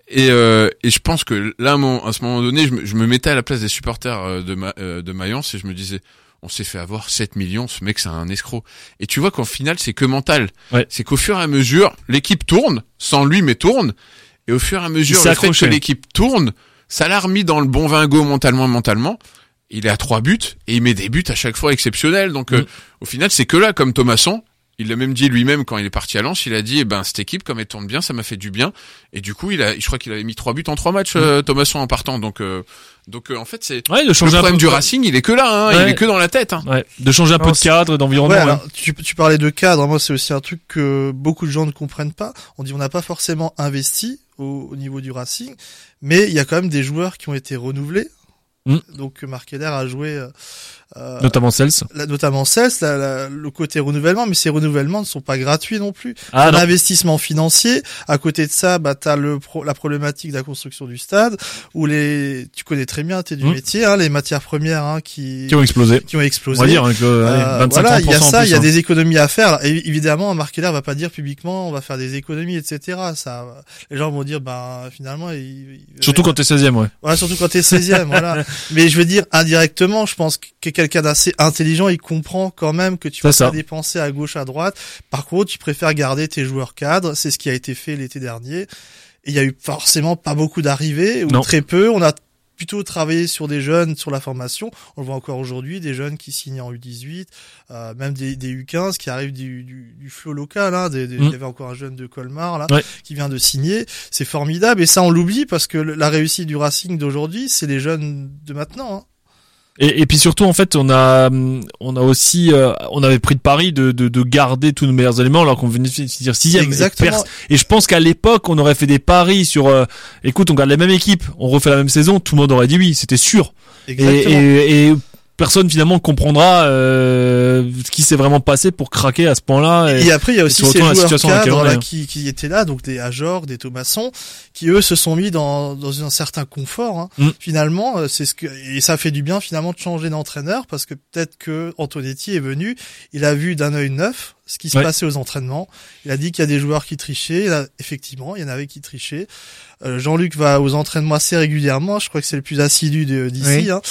et, euh, et je pense que là, à, mon- à ce moment donné, je me, je me mettais à la place des supporters euh, de, Ma, euh, de Mayence et je me disais, on s'est fait avoir 7 millions, ce mec c'est un escroc. Et tu vois qu'en final, c'est que mental. Ouais. C'est qu'au fur et à mesure, l'équipe tourne, sans lui, mais tourne. Et au fur et à mesure, le fait que l'équipe tourne, ça l'a remis dans le bon vingo mentalement, mentalement. Il est à trois buts et il met des buts à chaque fois exceptionnels. Donc euh, Mm. au final, c'est que là, comme Thomasson, il l'a même dit lui-même quand il est parti à Lens, il a dit, eh ben cette équipe, comme elle tourne bien, ça m'a fait du bien. Et du coup, il a, je crois qu'il avait mis trois buts en trois matchs, euh, Thomasson en partant. Donc, euh, donc euh, en fait, c'est Ouais, de le changer un problème peu. du Racing, il est que là, hein, il est que dans la tête. Hein. Ouais, de changer un peu de cadre, d'environnement. Ouais, ouais. alors, tu, tu parlais de cadre, moi c'est aussi un truc que beaucoup de gens ne comprennent pas. On dit on n'a pas forcément investi au, au niveau du Racing, mais il y a quand même des joueurs qui ont été renouvelés. Mm. Donc Eder a joué euh, euh, Notamment Cels. notamment la- la- le côté renouvellement, mais ces renouvellements ne sont pas gratuits non plus. Ah un investissement financier. À côté de ça, bah t'as le pro- la problématique de la construction du stade, où les, tu connais très bien, t'es du Mm. métier, hein, les matières premières hein, qui Qui ont explosé. qui ont explosé. On va dire avec le, allez, Euh, 25 voilà, il y a ça, il y a hein. des économies à faire. Et évidemment, un marketeur va pas dire publiquement, on va faire des économies, etc. Ça, les gens vont dire, bah finalement, il, il- Surtout quand t'es 16ème, ouais. voilà, surtout quand t'es 16e, voilà. Mais je veux dire, indirectement, je pense que quelqu'un d'assez intelligent, il comprend quand même que tu vas ça. pas dépenser à gauche, à droite. Par contre, tu préfères garder tes joueurs cadres. C'est ce qui a été fait l'été dernier. Il y a eu forcément pas beaucoup d'arrivées, ou Non. très peu. On a plutôt travaillé sur des jeunes, sur la formation. On le voit encore aujourd'hui, des jeunes qui signent en U18, euh, même des, des U15 qui arrivent du, du, du flot local. Hein, des- des- Mm. Il y avait encore un jeune de Colmar là, Ouais. qui vient de signer. C'est formidable et ça on l'oublie parce que le- la réussite du Racing d'aujourd'hui, c'est les jeunes de maintenant. Hein. Et, et puis surtout en fait on a hum, on a aussi euh, on avait pris de pari de, de, de garder tous nos meilleurs éléments alors qu'on venait de finir sixième et, Exactement. pers- et je pense qu'à l'époque on aurait fait des paris sur euh, écoute on garde la même équipe on refait la même saison tout le monde aurait dit oui c'était sûr et, Exactement. et, et personne finalement comprendra euh, ce qui s'est vraiment passé pour craquer à ce point-là et, Et après, il y a aussi ces joueurs cadres là, qui, qui étaient là, donc des Ajor, des Thomasson, qui eux se sont mis dans, dans un certain confort. Hein. Mm. Finalement, euh, c'est ce que et ça fait du bien finalement de changer d'entraîneur parce que peut-être que Antonetti est venu, il a vu d'un œil neuf ce qui se Ouais. passait aux entraînements. Il a dit qu'il y a des joueurs qui trichaient. Là, effectivement, il y en avait qui trichaient. Euh, Jean-Luc va aux entraînements assez régulièrement. Je crois que c'est le plus assidu de- d'ici. Oui. Hein.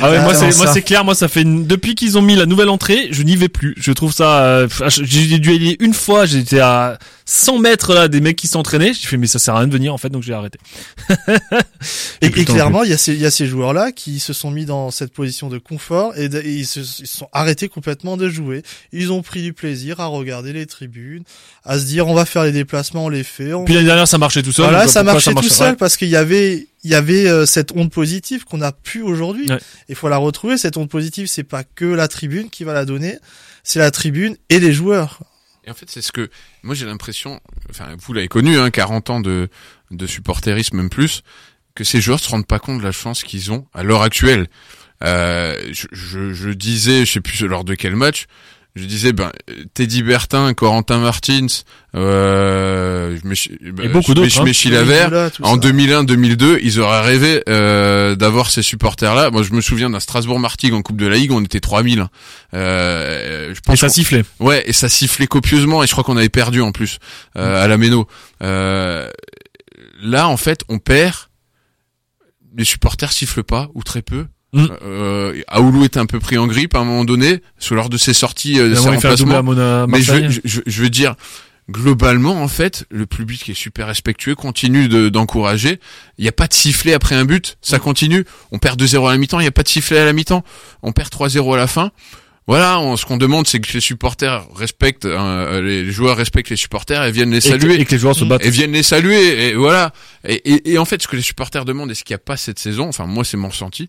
Ah ouais, moi c'est moi c'est clair, moi ça fait une- depuis qu'ils ont mis la nouvelle entrée, je n'y vais plus. Je trouve ça euh, j'ai dû y aller une fois, j'étais à 100 mètres là des mecs qui s'entraînaient, j'ai fait mais ça sert à rien de venir en fait donc j'ai arrêté. Et, et clairement, il y a ces, il y a ces joueurs-là qui se sont mis dans cette position de confort et, de- et ils, se, ils sont arrêtés complètement de jouer. Ils ont pris du plaisir à regarder les tribunes, à se dire on va faire les déplacements, on les fait. On... Puis l'année dernière ça marchait tout seul. voilà, ça marchait tout seul? Parce qu'il y avait, il y avait euh, cette onde positive qu'on n'a plus aujourd'hui. Ouais. Il faut la retrouver. Cette onde positive, c'est pas que la tribune qui va la donner, c'est la tribune et les joueurs. Et en fait, c'est ce que moi j'ai l'impression, enfin vous l'avez connu, hein, 40 ans de de supporterisme même plus, que ces joueurs se rendent pas compte de la chance qu'ils ont à l'heure actuelle. Euh, je, je, je disais, je sais plus lors de quel match, je disais ben Teddy Bertin, Corentin Martins, euh, je mets, ben, Et beaucoup d'autres, hein. en ça. 2001-2002, ils auraient rêvé euh, d'avoir ces supporters-là. Moi, je me souviens d'un Strasbourg-Martigues en Coupe de la Ligue, on était 3000. hein. Euh, je Et pense ça qu'on- sifflait. Ouais, et ça sifflait copieusement et je crois qu'on avait perdu en plus euh, à la Méno. Euh, là, en fait, on perd. Les supporters sifflent pas ou très peu. Mm. Euh, Aoulou était un peu pris en grippe à un moment donné, sous lors de ses sorties, euh, de ses remplacements. Mona Mais je, je, je veux dire, globalement, en fait, le public est super respectueux, continue de- d'encourager. Il n'y a pas de sifflet après un but, ça continue. On perd 2-0 à la mi-temps, il n'y a pas de sifflet à la mi-temps. On perd 3-0 à la fin. Voilà, on- ce qu'on demande, c'est que les supporters respectent, euh, les joueurs respectent les supporters et viennent les Et que, saluer. et que les joueurs se battent. Et viennent les saluer, et voilà. Et, et, et en fait, ce que les supporters demandent, et ce qu'il n'y a pas cette saison, enfin moi c'est mon ressenti,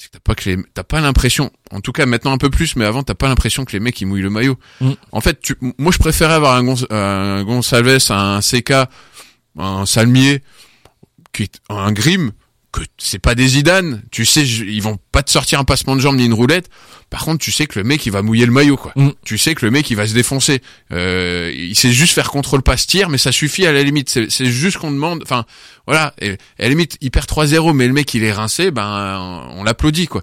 c'est que t'as pas que les, t'as pas l'impression, en tout cas maintenant un peu plus, mais avant t'as pas l'impression que les mecs ils mouillent le maillot. Mm. En fait, tu, moi je préférais avoir un, Gonz- un Gonçalves, un CK, un Salmier, qui est un Grim, que c'est pas des Zidane. Tu sais, ils vont pas te sortir un passement de jambe ni une roulette. Par contre, tu sais que le mec il va mouiller le maillot, quoi. Mm. Tu sais que le mec il va se défoncer. Euh, il sait juste faire contrôle passe tir, mais ça suffit à la limite. C'est juste qu'on demande. Enfin, voilà. Et, et à la limite, il perd 3-0, mais le mec il est rincé, ben on l'applaudit, quoi.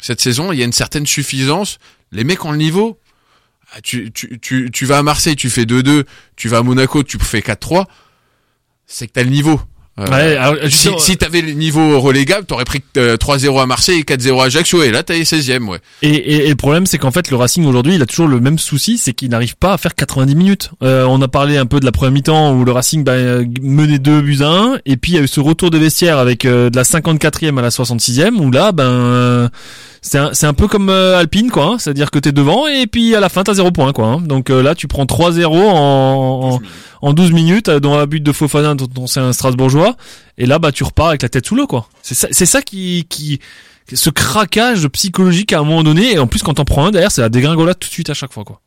Cette saison, il y a une certaine suffisance. Les mecs ont le niveau. Ah, Tu, tu, tu, tu vas à Marseille, tu fais 2-2. Tu vas à Monaco, tu fais 4-3. C'est que t'as le niveau. Euh, Ouais, alors, si, si t'avais le niveau relégable, t'aurais pris euh, 3-0 à Marseille et 4-0 à Ajaccio, et là t'as les 16e, ouais. Et, et, et le problème, c'est qu'en fait, le Racing aujourd'hui, il a toujours le même souci, c'est qu'il n'arrive pas à faire 90 minutes. Euh, on a parlé un peu de la première mi-temps où le Racing bah, euh, menait 2 buts à 1, et puis il y a eu ce retour de vestiaire avec euh, de la 54e à la 66e, où là, ben, euh, c'est un, un peu comme euh, Alpine, quoi. hein. C'est-à-dire que t'es devant, et puis à la fin, t'as 0 points, quoi. hein. Donc euh, là, tu prends 3-0 en, en, en 12 minutes, euh, dont un but de Fofana, dont dont c'est un Strasbourgeois, et là, bah, tu repars avec la tête sous l'eau, quoi. C'est ça, ça qui, qui, ce craquage psychologique à un moment donné et en plus quand t'en prends un derrière c'est la dégringolade tout de suite à chaque fois quoi.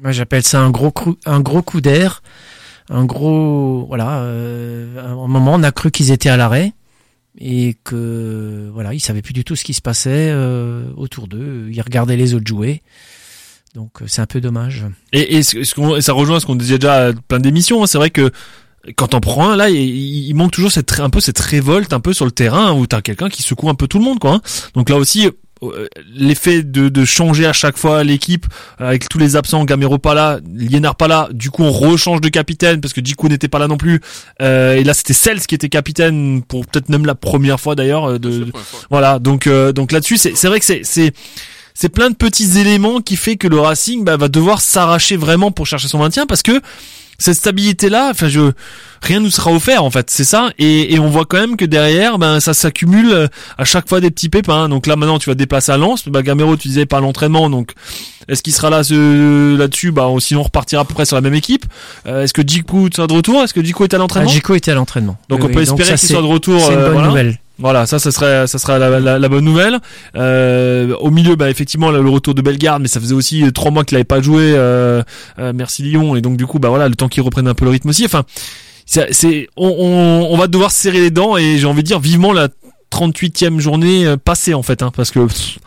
Moi, j'appelle ça un gros coup, un gros coup d'air, un gros, voilà. Euh, à un moment, on a cru qu'ils étaient à l'arrêt et que, voilà, ils savaient plus du tout ce qui se passait euh, autour d'eux. Ils regardaient les autres jouer. Donc, euh, c'est un peu dommage. Et, et, ce, et ça rejoint ce qu'on disait déjà à plein d'émissions. hein. C'est vrai que quand t'en prends un là, il, il manque toujours cette un peu cette révolte un peu sur le terrain où t'as quelqu'un qui secoue un peu tout le monde quoi. hein. Donc là aussi. Euh, L'effet de, de changer à chaque fois l'équipe euh, avec tous les absents, Gamero pas là, Liénard pas là, du coup on rechange de capitaine parce que Djikou n'était pas là non plus. Euh, et là c'était Sels qui était capitaine pour peut-être même la première fois d'ailleurs euh, de, voilà, donc euh, donc là-dessus, c'est c'est vrai que c'est c'est c'est plein de petits éléments qui fait que le Racing bah, va devoir s'arracher vraiment pour chercher son maintien parce que cette stabilité là, enfin je rien nous sera offert en fait, c'est ça et, et on voit quand même que derrière ben ça s'accumule euh, à chaque fois des petits pépins. Donc là maintenant tu vas te déplacer à Lens, bah Gamero tu disais pas l'entraînement donc est-ce qu'il sera là ce, là-dessus? Bah on- sinon on repartira à peu près sur la même équipe. Euh, est-ce que Djikou sera de retour? Est-ce que Djikou est à Ah, l'entraînement Jico était à l'entraînement. Donc Oui, on peut oui, espérer qu'il soit de retour. C'est une euh, bonne voilà. nouvelle. Voilà, ça, ça serait, ça sera la, la, la bonne nouvelle. Euh, au milieu, bah effectivement, le retour de Bellegarde, mais ça faisait aussi euh, trois mois qu'il n'avait pas joué. Euh, euh, merci Lyon, et donc du coup, bah voilà, le temps qu'il reprenne un peu le rythme aussi. Enfin, c'est, c'est- on, on, on va devoir se serrer les dents et j'ai envie de dire vivement la 38e journée euh, passée en fait, hein, parce que pff,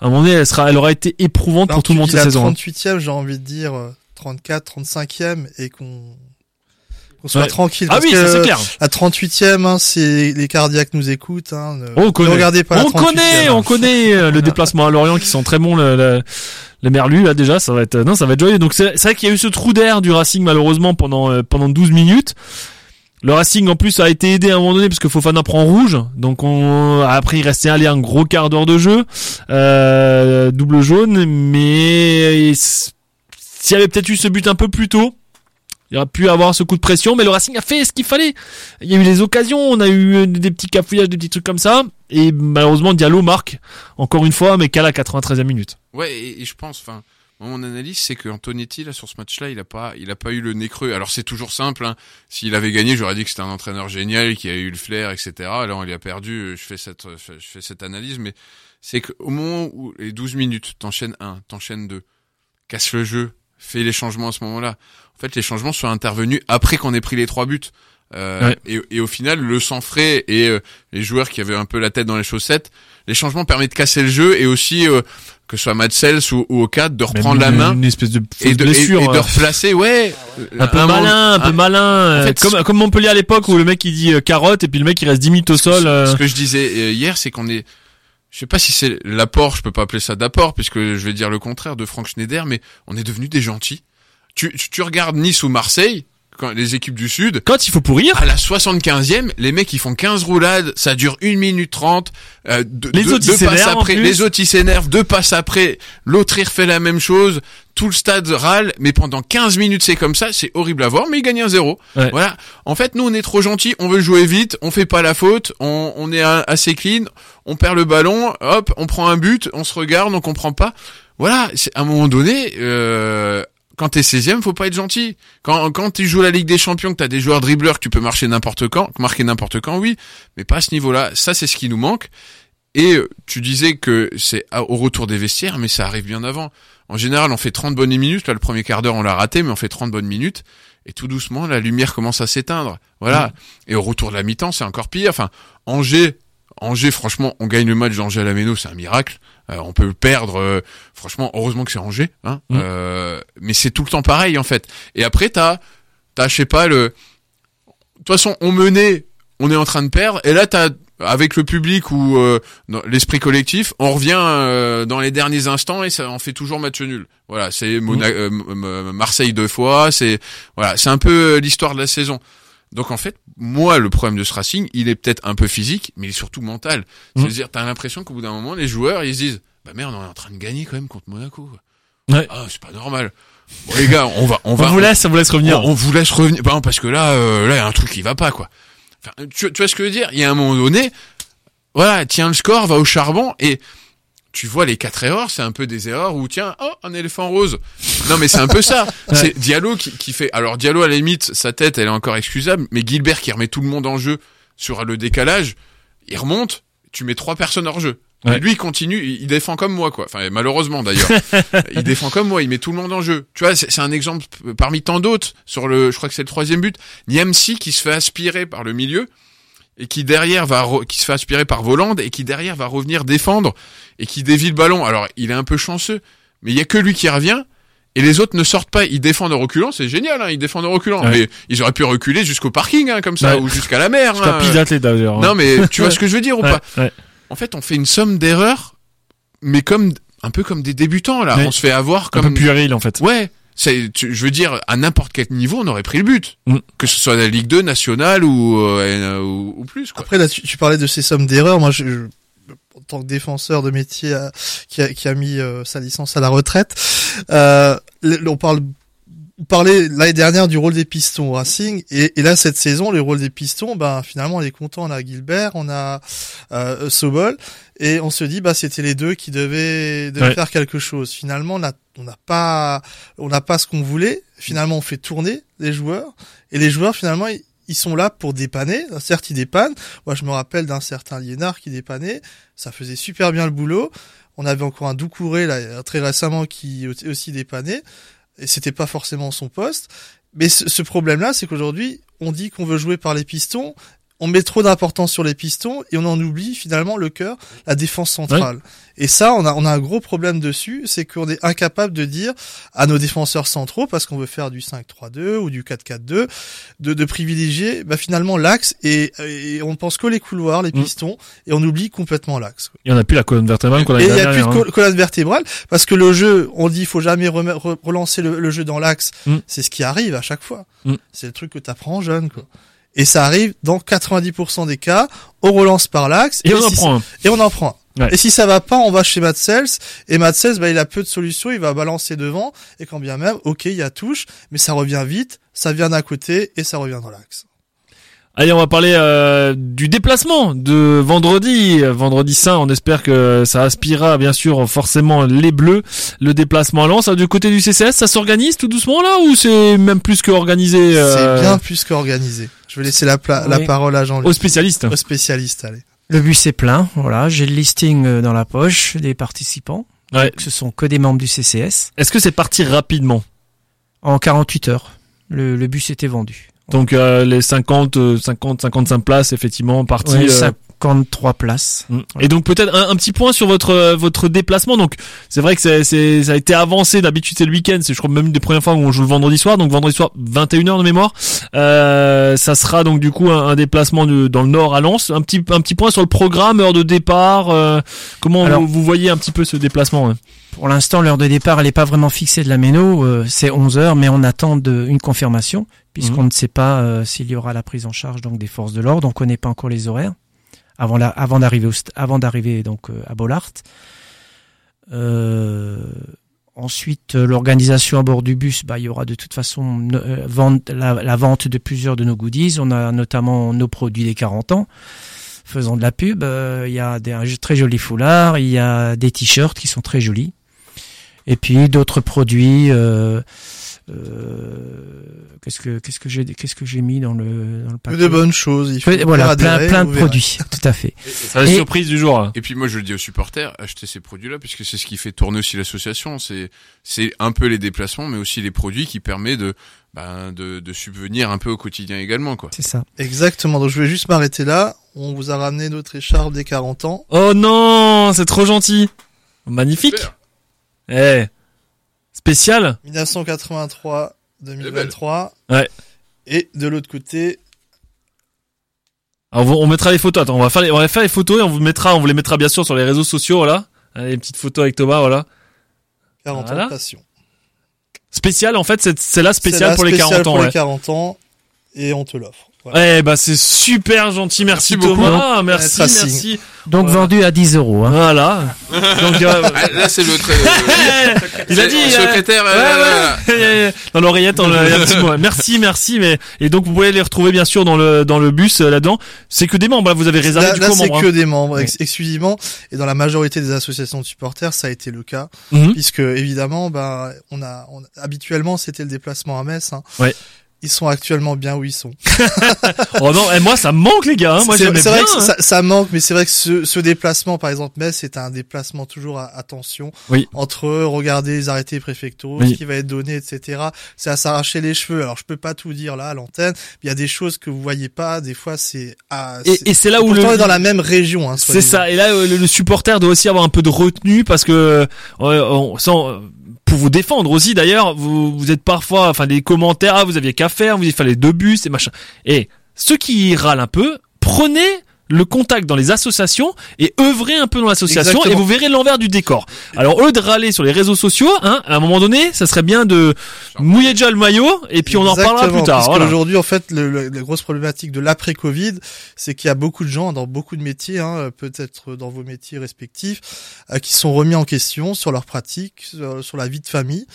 à un moment donné, elle sera, elle aura été éprouvante Non, pour tout le monde cette la saison. hein. 38e, j'ai envie de dire euh, 34, 35e et qu'on qu'on soit Ouais. tranquille. Ah parce oui, que ça c'est clair. La 38e, hein, c'est les cardiaques nous écoutent. Hein, ne, On ne connaît. regardez pas la on 38e. connaît, hein. on connaît euh, le déplacement à Lorient qui sont très bons. Le, le- les Merlus là déjà, ça va être non, ça va être joyeux. Donc c'est vrai qu'il y a eu ce trou d'air du Racing malheureusement pendant euh, pendant 12 minutes. Le Racing en plus a été aidé à un moment donné parce que Fofana prend rouge, donc on après il restait allé un gros quart d'heure de jeu, euh, double jaune, mais s'il y avait peut-être eu ce but un peu plus tôt, il aurait pu avoir ce coup de pression, mais le Racing a fait ce qu'il fallait. Il y a eu les occasions, on a eu euh, des petits cafouillages, des petits trucs comme ça, et malheureusement Diallo marque encore une fois, mais qu'à la 93e minute. Ouais, et, je pense, enfin, mon analyse, c'est que Antonetti, là, sur ce match-là, il a pas, pas eu le nez creux. Alors, c'est toujours simple, hein. S'il avait gagné, j'aurais dit que c'était un entraîneur génial, qui a eu le flair, etc. Là, on lui a perdu, je fais cette, je fais cette analyse, mais c'est qu'au moment où les 12 minutes, t'enchaînes un, t'enchaînes deux, casse le jeu, fais les changements à ce moment-là. En fait, les changements sont intervenus après qu'on ait pris les trois buts. Euh, Ouais. et, et au final, le sang frais et euh, les joueurs qui avaient un peu la tête dans les chaussettes, les changements permettent de casser le jeu et aussi euh, que ce soit Matsels ou, ou Okat de reprendre Même la main Une espèce de et de, blessure. et, de euh, replacer, ouais. un peu un malin, un peu un- malin, euh, en fait, comme, comme Montpellier à l'époque où le mec il dit euh, carotte et puis le mec il reste 10 minutes au sol. Ce- euh, que je disais euh, hier, c'est qu'on est, je sais pas si c'est l'apport, je peux pas appeler ça d'apport, puisque je vais dire le contraire de Frank Schneider, mais on est devenu des gentils. Tu, tu, tu regardes Nice ou Marseille, quand les équipes du Sud, Quand il faut pourrir, à la 75e, les mecs ils font 15 roulades, ça dure 1 minute 30, euh, deux, Les deux- autres, ils deux passes après, les autres ils s'énervent, deux passes après, l'autre il refait la même chose, tout le stade râle, mais pendant 15 minutes c'est comme ça, c'est horrible à voir, mais il gagne un zéro. Ouais. Voilà. En fait, nous on est trop gentils, on veut jouer vite, on fait pas la faute, on, on est assez clean, on perd le ballon, hop, on prend un but, on se regarde, on comprend pas. Voilà, c'est à un moment donné, euh, quand t'es 16e, faut pas être gentil. Quand, quand tu joues la Ligue des Champions, que t'as des joueurs dribbleurs, que tu peux marcher n'importe quand, marquer n'importe quand, oui, mais pas à ce niveau-là. Ça, c'est ce qui nous manque. Et euh, tu disais que c'est à- au retour des vestiaires, mais ça arrive bien avant. En général, on fait 30 bonnes minutes. Là, le premier quart d'heure, on l'a raté, mais on fait 30 bonnes minutes. Et tout doucement, la lumière commence à s'éteindre. Voilà. Et au retour de la mi-temps, c'est encore pire. Enfin, Angers, Angers, franchement, on gagne le match d'Angers à la Méno, c'est un miracle. Euh, on peut perdre. euh, franchement, heureusement que c'est Angers. Hein. Mm. Euh, mais c'est tout le temps pareil, en fait. Et après, t'as, t'as, je sais pas, le. De toute façon, on menait, on est en train de perdre. Et là, t'as avec le public ou euh, l'esprit collectif, on revient euh, dans les derniers instants et ça en fait toujours match nul. Voilà, c'est Mona- euh, Marseille deux fois, c'est voilà, c'est un peu l'histoire de la saison. Donc en fait, moi le problème de ce Racing, il est peut-être un peu physique, mais il est surtout mental. C'est-à-dire, t'as l'impression qu'au bout d'un moment, les joueurs ils se disent, bah merde, on est en train de gagner quand même contre Monaco. Ouais. Ah, c'est pas normal. Bon les gars, on va, on On va, vous laisse, on vous laisse revenir. on, on vous laisse revenir. Bah, non, parce que là, euh, là, il y a un truc qui va pas, quoi. Enfin, tu, tu vois ce que je veux dire? Il y a un moment donné, voilà, tiens le score, va au charbon et tu vois les quatre erreurs, c'est un peu des erreurs où tiens, oh, un éléphant rose. Non, mais c'est un peu ça. C'est Diallo qui, qui fait. Alors Diallo à la limite, sa tête, elle est encore excusable, mais Gilbert qui remet tout le monde en jeu sur le décalage, il remonte, tu mets trois personnes hors jeu. Ouais. Et lui, il continue, il défend comme moi, quoi. Enfin, malheureusement d'ailleurs, il défend comme moi, il met tout le monde en jeu. Tu vois, c'est c'est un exemple parmi tant d'autres sur le, je crois que c'est le troisième but. Niamsi qui se fait aspirer par le milieu et qui derrière va, qui se fait aspirer par Voland et qui derrière va revenir défendre et qui dévie le ballon. Alors, il est un peu chanceux, mais il y a que lui qui revient. Et les autres ne sortent pas, ils défendent en reculant, c'est génial, hein, ils défendent en reculant. Ouais. Mais ils auraient pu reculer jusqu'au parking, hein, comme ça, Ouais. ou jusqu'à la mer. Hein. d'athlète d'ailleurs. Non, mais tu vois ce que je veux dire ou pas ouais. En fait, on fait une somme d'erreurs, mais comme un peu comme des débutants là. Ouais. On se fait avoir Un comme peu puéril en fait. ouais. C'est, tu- je veux dire, à n'importe quel niveau, on aurait pris le but, Mm. que ce soit la Ligue 2 nationale ou euh, ou, ou plus. Quoi. Après, là, tu, tu parlais de ces sommes d'erreurs. Moi, je, je- en tant que défenseur de métier euh, qui, a, qui a mis euh, sa licence à la retraite, euh, on parle on parlait l'année dernière du rôle des pistons au Racing et, et là cette saison le rôle des pistons ben finalement on est content on a Gilbert on a euh, Sobol et on se dit bah c'était les deux qui devaient, devaient Ouais. faire quelque chose finalement on a on n'a pas on n'a pas ce qu'on voulait. Finalement on fait tourner les joueurs. Et les joueurs finalement ils, sont là pour dépanner. Certes ils dépannent. Moi je me rappelle d'un certain Liénard qui dépannait. Ça faisait super bien le boulot. On avait encore un Doucouré là très récemment qui aussi dépannait. Et c'était pas forcément son poste. Mais ce, ce problème-là, c'est qu'aujourd'hui, on dit qu'on veut jouer par les pistons, on met trop d'importance sur les pistons et on en oublie finalement le cœur, la défense centrale. Et ça, on a, on a un gros problème dessus, c'est qu'on est incapable de dire à nos défenseurs centraux, parce qu'on veut faire du 5-3-2 ou du 4-4-2, de, de privilégier bah, finalement l'axe et, et on pense que les couloirs, les Mm. pistons, et on oublie complètement l'axe. Il y en a plus la colonne vertébrale qu'on a Et il n'y a plus de hein. col- colonne vertébrale parce que le jeu, on dit, il faut jamais relancer le, le jeu dans l'axe. Mm. C'est ce qui arrive à chaque fois. Mm. C'est le truc que t'apprends jeune, quoi. Et ça arrive dans 90% des cas, on relance par l'axe Et on en prend un. et on en prend. un. Ouais. Et si ça va pas, on va chez Matsels et Matsels, bah, il a peu de solutions, il va balancer devant et quand bien même, ok, il y a touche, mais ça revient vite, ça vient d'un côté et ça revient dans l'axe. Allez, on va parler euh, du déplacement de vendredi, vendredi saint. On espère que ça aspirera bien sûr forcément les Bleus. Le déplacement à Lens, du côté du CCS, ça s'organise tout doucement là ou c'est même plus que organisé euh, C'est bien plus qu'organisé. Je vais laisser la, pla- la Oui. parole à Jean-Luc. aux spécialistes Au spécialiste, allez. Le bus est plein, voilà, j'ai le listing euh, dans la poche des participants. Ouais. Donc, ce sont que des membres du CCS. Est-ce que c'est parti rapidement? En 48 heures, le, le bus était vendu. Donc euh, les 50, euh, 50, 55 places effectivement parties. Ouais, euh, 53 places. Mm. Et donc peut-être un, un petit point sur votre euh, votre déplacement. Donc c'est vrai que c'est c'est ça a été avancé. D'habitude c'est le week-end. C'est je crois même une des premières fois où on joue le vendredi soir. Donc vendredi soir 21h de mémoire. Euh, ça sera donc du coup un, un déplacement de, dans le nord à Lens. Un petit un petit point sur le programme, heure de départ. euh, comment Alors- vous, vous voyez un petit peu ce déplacement hein Pour l'instant, l'heure de départ, elle n'est pas vraiment fixée de la Méno. euh, c'est 11 heures, mais on attend de, une confirmation, puisqu'on Mhm. ne sait pas euh, s'il y aura la prise en charge donc des forces de l'ordre. On connaît pas encore les horaires avant la, avant d'arriver au avant d'arriver donc euh, à Bollard. Euh, ensuite, euh, l'organisation à bord du bus, bah, il y aura de toute façon euh, vente, la, la vente de plusieurs de nos goodies. On a notamment nos produits des 40 ans. Faisant de la pub, euh, il y a des, un très joli foulard, il y a des t-shirts qui sont très jolis. Et puis d'autres produits, euh, euh, qu'est-ce que qu'est-ce que j'ai qu'est-ce que j'ai mis dans le dans le Que paquet de bonnes choses. Il faut Voilà, plein plein de produits, tout à fait. Va Et- surprise du jour. hein. Et puis moi je le dis aux supporters, achetez ces produits-là puisque c'est ce qui fait tourner aussi l'association. C'est c'est un peu les déplacements, mais aussi les produits qui permettent de ben, de, de subvenir un peu au quotidien également quoi. C'est ça. Exactement. Donc je vais juste m'arrêter là. On vous a ramené notre écharpe des 40 ans. Oh non, c'est trop gentil. Magnifique. Super. Eh, spécial. 1983, 2023. Ouais. Et de l'autre côté, Alors, on mettra les photos. Attends, on va faire les, on va faire les photos et on vous mettra, on vous les mettra bien sûr sur les réseaux sociaux, voilà. Allez, une petite photo avec Thomas, voilà. 40 Voilà. ans de passion. Spécial, en fait, c'est, c'est là C'est spécial la pour les spéciale 40 ans, pour ouais. les 40 ans. Et on te l'offre. Voilà. Eh bah c'est super gentil, merci, Merci beaucoup. Thomas, merci, Tracing. merci. Donc Ouais. vendu à 10 euros. Hein. Voilà. Donc, euh, Ah, là c'est le très, il a dit. le euh, secrétaire. ouais, euh, ouais. Dans l'oreillette, on a il y a un petit mot. Merci, merci. Mais et donc vous pouvez les retrouver bien sûr dans le dans le bus euh, là-dedans. C'est que des membres. Là, vous avez réservé Là, du là, coup c'est que hein. des membres ex- exclusivement et dans la majorité des associations de supporters ça a été le cas Mhm. puisque évidemment bah on a, on- habituellement c'était le déplacement à Metz hein. Ouais. Ils sont actuellement bien où ils sont Oh non, et moi ça me manque les gars. hein. Moi c'est j'aimais bien. vrai que hein. ça, ça manque mais c'est vrai que ce, ce déplacement par exemple Metz c'est un déplacement toujours à attention Oui. entre regarder les arrêtés préfectoraux Oui. ce qui va être donné etc c'est à s'arracher les cheveux alors je peux pas tout dire là à l'antenne il y a des choses que vous voyez pas des fois c'est à Et, et c'est là où pourtant le est dans la même région hein, C'est ça. Et là, le, le supporter doit aussi avoir un peu de retenue parce que, euh, on, sans, euh, pour vous défendre aussi d'ailleurs, vous, vous êtes parfois, enfin, des commentaires, ah, vous aviez qu'à faire, vous il fallait deux bus et machin. Et ceux qui râlent un peu, prenez le contact dans les associations et œuvrez un peu dans l'association et vous verrez l'envers du décor. Alors eux de râler sur les réseaux sociaux, hein, à un moment donné, ça serait bien de mouiller déjà le maillot et puis on en reparlera plus tard. Voilà. qu'aujourd'hui, en fait, le, le- la grosse problématique de l'après-Covid, c'est qu'il y a beaucoup de gens dans beaucoup de métiers, hein, peut-être dans vos métiers respectifs, euh, qui sont remis en question sur leur pratique, sur, sur la vie de famille.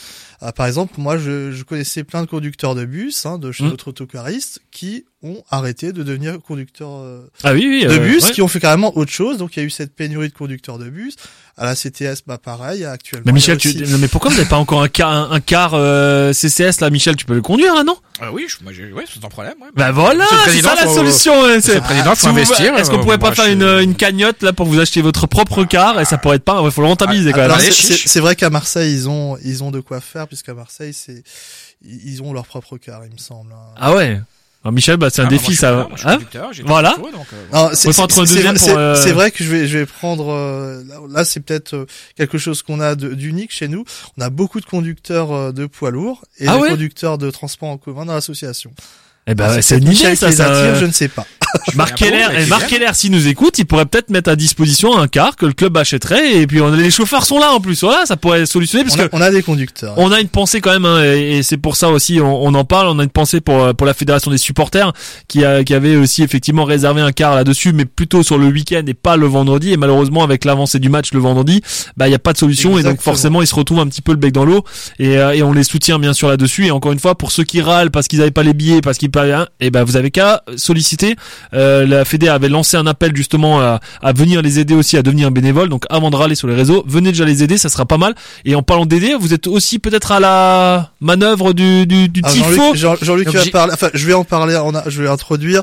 Euh, par exemple, moi, je, je connaissais plein de conducteurs de bus, hein, de chez Mm. notre autocariste, qui ont arrêté de devenir conducteurs euh, Ah oui, oui. de euh, bus, ouais. qui ont fait carrément autre chose. Donc, il y a eu cette pénurie de conducteurs de bus. À la CTS, bah pareil, actuellement. Mais Michel, tu, non, mais pourquoi vous n'avez pas encore un car, un, un car euh, CCS là, Michel, tu peux le conduire, là, non? Ah oui, je, moi, j'ai, ouais, sans problème. Ouais. Bah voilà, c'est ça la faut- solution. Monsieur c'est- le Président, Si faut vous- investir. Est-ce qu'on euh, pourrait pas moi, faire une, une cagnotte là pour vous acheter votre propre car? Et ça pourrait être pas, il faut le rentabiliser quand même. Alors, c'est- c'est c'est vrai qu'à Marseille, ils ont, ils ont de quoi faire, puisqu'à Marseille, c'est, ils ils ont leur propre car, il me semble. hein. Ah ouais? Alors Michel, bah c'est un Ah, bah, défi moi, ça. conducteur, moi, je suis Hein conducteur, j'ai tout Voilà. euh, c'est euh, vrai que je vais, je vais prendre, euh, là, là, c'est peut-être euh, quelque chose qu'on a d'unique chez nous. On a beaucoup de conducteurs euh, de poids lourds et Ah de ouais? conducteurs de transport en commun dans l'association. Eh ben c'est Michel ça. ça attire, je ne sais pas. Marc Keller, et qui Marc. Keller, s'il nous écoute, il pourrait peut-être mettre à disposition un car que le club achèterait et puis on, les chauffeurs sont là en plus. Voilà, ça pourrait solutionner parce On a, que on a des conducteurs. On a une pensée quand même, hein, et, et c'est pour ça aussi on, on en parle. On a une pensée pour pour la fédération des supporters qui a, qui avait aussi effectivement réservé un quart là-dessus, mais plutôt sur le week-end et pas le vendredi. Et malheureusement avec l'avancée du match le vendredi, bah il y a pas de solution et donc forcément ils se retrouvent un petit peu le bec dans l'eau et, euh, et on les soutient bien sûr là-dessus. Et encore une fois pour ceux qui râlent parce qu'ils avaient pas les billets, parce qu'ils pas, et ben vous avez qu'à solliciter. Euh, la Fédé avait lancé un appel justement à, à venir les aider aussi à devenir bénévoles. Donc avant de râler sur les réseaux, venez déjà les aider, ça sera pas mal. Et en parlant d'aider, vous êtes aussi peut-être à la manœuvre du, du, du Ah, tifo. Jean-Luc, Jean- va parler. Enfin, je vais en parler. On a, je vais introduire.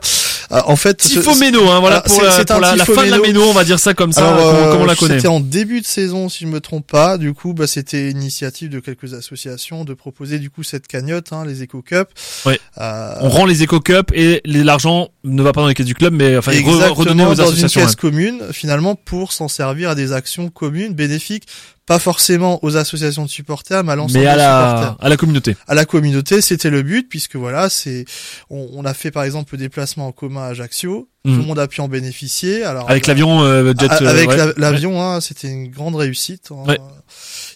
Euh, en fait, ce- Tifo Méno, hein, voilà Alors, pour, la, pour fin de la Méno. On va dire ça comme ça, Alors, comme, comme on euh, la connaît. C'était en début de saison, si je me trompe pas. Du coup, bah, c'était une initiative de quelques associations de proposer du coup cette cagnotte, hein, les Eco Cup. Ouais. On rend les éco cups et l'argent ne va pas dans les caisses du club, mais enfin re- redonner aux dans une caisse ouais. commune, finalement, pour s'en servir à des actions communes bénéfiques, pas forcément aux associations de supporters, mais à l'ensemble des supporters. la, à la communauté. à la communauté, c'était le but puisque voilà, c'est on, on a fait par exemple le déplacement en commun à Ajaccio, tout le monde a pu en bénéficier. Alors Avec bah, l'avion euh, euh, avec ouais. l'avion, hein, c'était une grande réussite. hein. Ouais.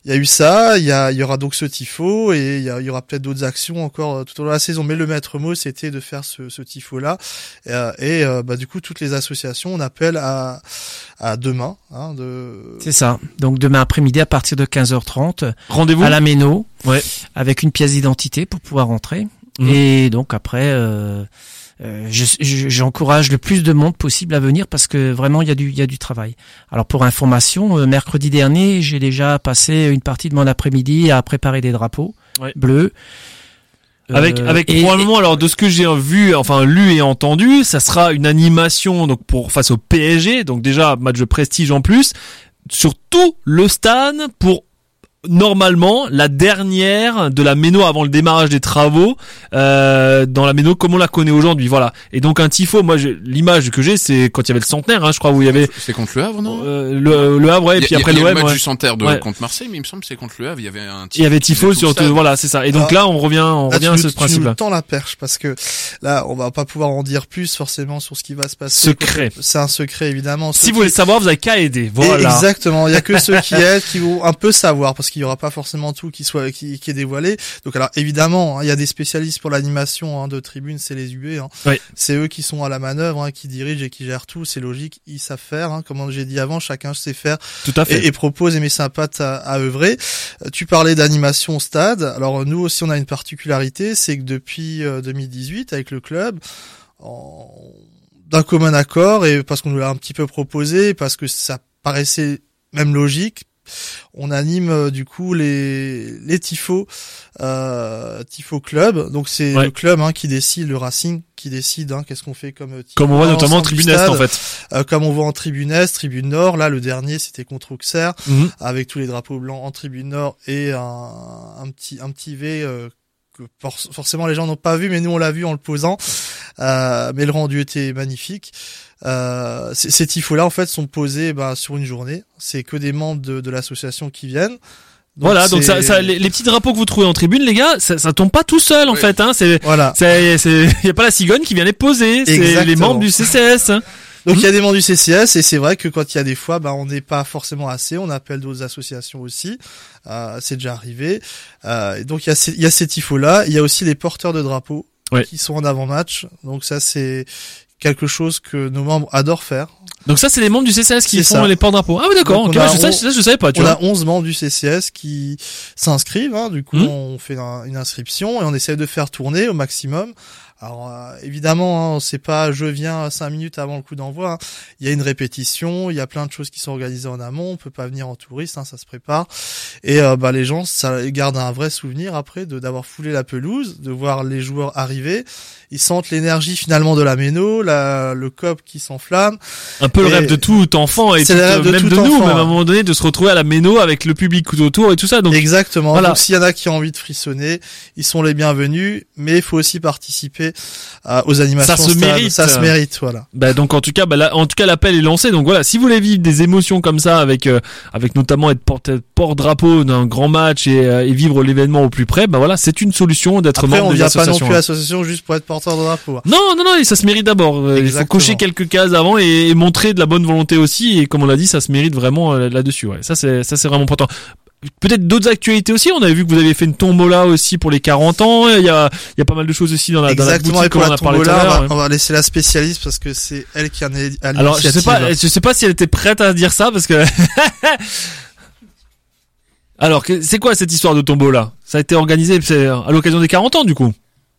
Il y a eu ça, il y, a, il y aura donc ce tifo et il y, a- il y aura peut-être d'autres actions encore euh, tout au long de la saison. Mais le maître mot, c'était de faire ce, ce tifo-là. Et, euh, et, euh, bah, du coup, toutes les associations, on appelle à, à demain. Hein, de... C'est ça. Donc demain après-midi à partir de 15h30 Rendez-vous. à la Méno Ouais. avec une pièce d'identité pour pouvoir rentrer. Mhm. Et donc après, euh, euh, je- je- j'encourage le plus de monde possible à venir parce que vraiment il y a du il y a du travail. Alors pour information, euh, mercredi dernier, j'ai déjà passé une partie de mon après-midi à préparer des drapeaux Ouais. bleus. Avec, Euh, avec et- probablement, alors de ce que j'ai vu, enfin lu et entendu, ça sera une animation donc pour face au PSG, donc déjà match de prestige en plus, sur tout le stade pour normalement la dernière de la méno avant le démarrage des travaux euh, dans la méno comme on la connaît aujourd'hui voilà et donc un tifo moi j'ai- l'image que j'ai c'est quand il y avait le centenaire hein, je crois où il y avait C'est contre le Havre, non? Euh, le, le Havre ouais, et Il y a- puis après il y a l'OM le match ouais. du centenaire de, Ouais. contre Marseille, mais il me semble que c'est contre le Havre. Il y avait un il y avait tifo sur tout, voilà c'est ça et donc Ah. là on revient on Là, revient tu à ce tu principe là tends la perche parce que là, on va pas pouvoir en dire plus forcément sur ce qui va se passer. secret C'est un secret évidemment. si vous voulez savoir vous avez qu'à aider Et voilà Exactement. Il y a que ceux qui aident qui vont un peu savoir parce qu'il y aura pas forcément tout qui soit qui, qui est dévoilé. Donc alors évidemment, hein, il y a des spécialistes pour l'animation hein, de tribune, c'est les UB. Hein. Oui. C'est eux qui sont à la manœuvre, hein, qui dirigent et qui gèrent tout. C'est logique, ils savent faire. Hein. Comme j'ai dit avant, chacun sait faire tout à fait et, et propose et met sa patte à, à œuvrer. Euh, Tu parlais d'animation au stade. Alors nous aussi, on a une particularité, c'est que depuis euh, 2018, avec le club, d'un commun accord et parce qu'on nous l'a un petit peu proposé, parce que ça paraissait même logique, on anime euh, du coup les les tifos euh, tifo club. Donc c'est Ouais. le club hein, qui décide, le Racing qui décide hein, qu'est-ce qu'on fait comme euh, tifo comme on voit notamment en tribune est en fait Euh, comme on voit en tribune Est, tribune Nord. Là, le dernier, c'était contre Auxerre, Mhm. avec tous les drapeaux blancs en tribune Nord et un, un petit un petit V euh, que for- forcément les gens n'ont pas vu, mais nous on l'a vu en le posant. Euh, mais le rendu était magnifique. Euh, ces tifos-là, en fait, sont posés bah, sur une journée. C'est que des membres de, de l'association qui viennent. voilà donc ça, ça les, les petits drapeaux que vous trouvez en tribune les gars ça, ça tombe pas tout seul en Oui. fait hein c'est Voilà. c'est c'est y a pas la cigogne qui vient les poser c'est les membres du CCS hein. Donc il y a des membres du CCS et c'est vrai que quand il y a des fois, bah, on n'est pas forcément assez. On appelle d'autres associations aussi. Euh, c'est déjà arrivé. Euh, et donc il y a ces, y a ces tifos là. Il y a aussi les porteurs de drapeaux Ouais. qui sont en avant-match. Donc ça c'est quelque chose que nos membres adorent faire. donc ça c'est les membres du CCS qui font ça. les porte-drapeaux ah oui d'accord Donc, ok, on a- ouais, je, je savais pas tu on vois a 11 membres du CCS qui s'inscrivent. Hein, du coup, Mhm. on fait un- une inscription et on essaie de faire tourner au maximum. Alors euh, évidemment, hein, c'est pas je viens cinq minutes avant le coup d'envoi. hein. Il y a une répétition, il y a plein de choses qui sont organisées en amont. On peut pas venir en touriste, hein, ça se prépare. Et euh, bah les gens, ça ils gardent un vrai souvenir après de d'avoir foulé la pelouse, de voir les joueurs arriver. Ils sentent l'énergie finalement de la méno, la, le cop qui s'enflamme. un peu le rêve de tout enfant et c'est tout, le rêve de même tout de nous enfant, même à un hein. moment donné de se retrouver à la méno avec le public tout autour et tout ça donc Exactement. Voilà. Donc s'il y en a qui ont envie de frissonner, ils sont les bienvenus, mais il faut aussi participer euh, aux animations. Ça se stade. mérite. Ça se mérite, voilà. Bah donc en tout cas, bah là, en tout cas l'appel est lancé. Donc voilà, si vous voulez vivre des émotions comme ça, avec euh, avec notamment être porte porte drapeau d'un grand match et, euh, et vivre l'événement au plus près, bah voilà, c'est une solution d'être Après, membre on des vient pas non plus à l'association juste pour être porteur de drapeau. hein. Non, non, non, ça se mérite d'abord. Euh, Il faut Exactement. cocher quelques cases avant et, et montrer de la bonne volonté aussi. Et comme on l'a dit, ça se mérite vraiment euh, là-dessus. Ouais, ça c'est ça c'est vraiment important. Peut-être d'autres actualités aussi. On avait vu que vous avez fait une tombola aussi pour les 40 ans. Il y a, il y a pas mal de choses aussi dans la, dans la Exactement. boutique Et pour on a parlé tout à tombola, on l'heure. va, on va laisser la spécialiste parce que c'est elle qui en est à Alors je sais pas, je sais pas si elle était prête à dire ça parce que. Alors c'est quoi cette histoire de tombola? Ça a été organisé à l'occasion des 40 ans du coup?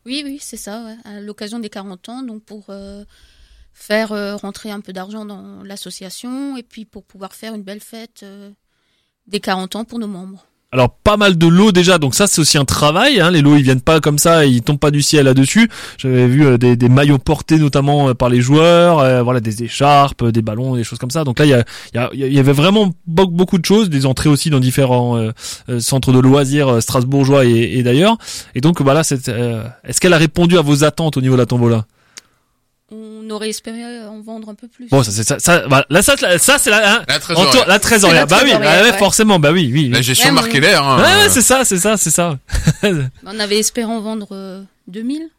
Oui, oui, c'est ça, ouais. à l'occasion des 40 ans, donc pour euh, faire euh, rentrer un peu d'argent dans l'association et puis pour pouvoir faire une belle fête euh, des 40 ans pour nos membres. Alors pas mal de lots déjà, donc ça c'est aussi un travail. Hein. Les lots ils viennent pas comme ça, ils tombent pas du ciel là-dessus. J'avais vu euh, des, maillots portés notamment euh, par les joueurs, euh, voilà des écharpes, des ballons, des choses comme ça. Donc là il y, a, avait vraiment be- beaucoup de choses, des entrées aussi dans différents centres de loisirs strasbourgeois et, d'ailleurs. Et donc voilà, est-ce qu'elle a répondu à vos attentes au niveau de la tombola? On aurait espéré en vendre un peu plus. Bon ça c'est ça, ça voilà. là ça c'est la hein, La en trésorerie. tour- la la Bah oui, trésorière, bah ouais, ouais. forcément, bah oui, oui. oui. La gestion Ouais, marquée l'air. Hein, Ouais, ouais, c'est ça, c'est ça, c'est ça. On avait espéré en vendre euh, 2000,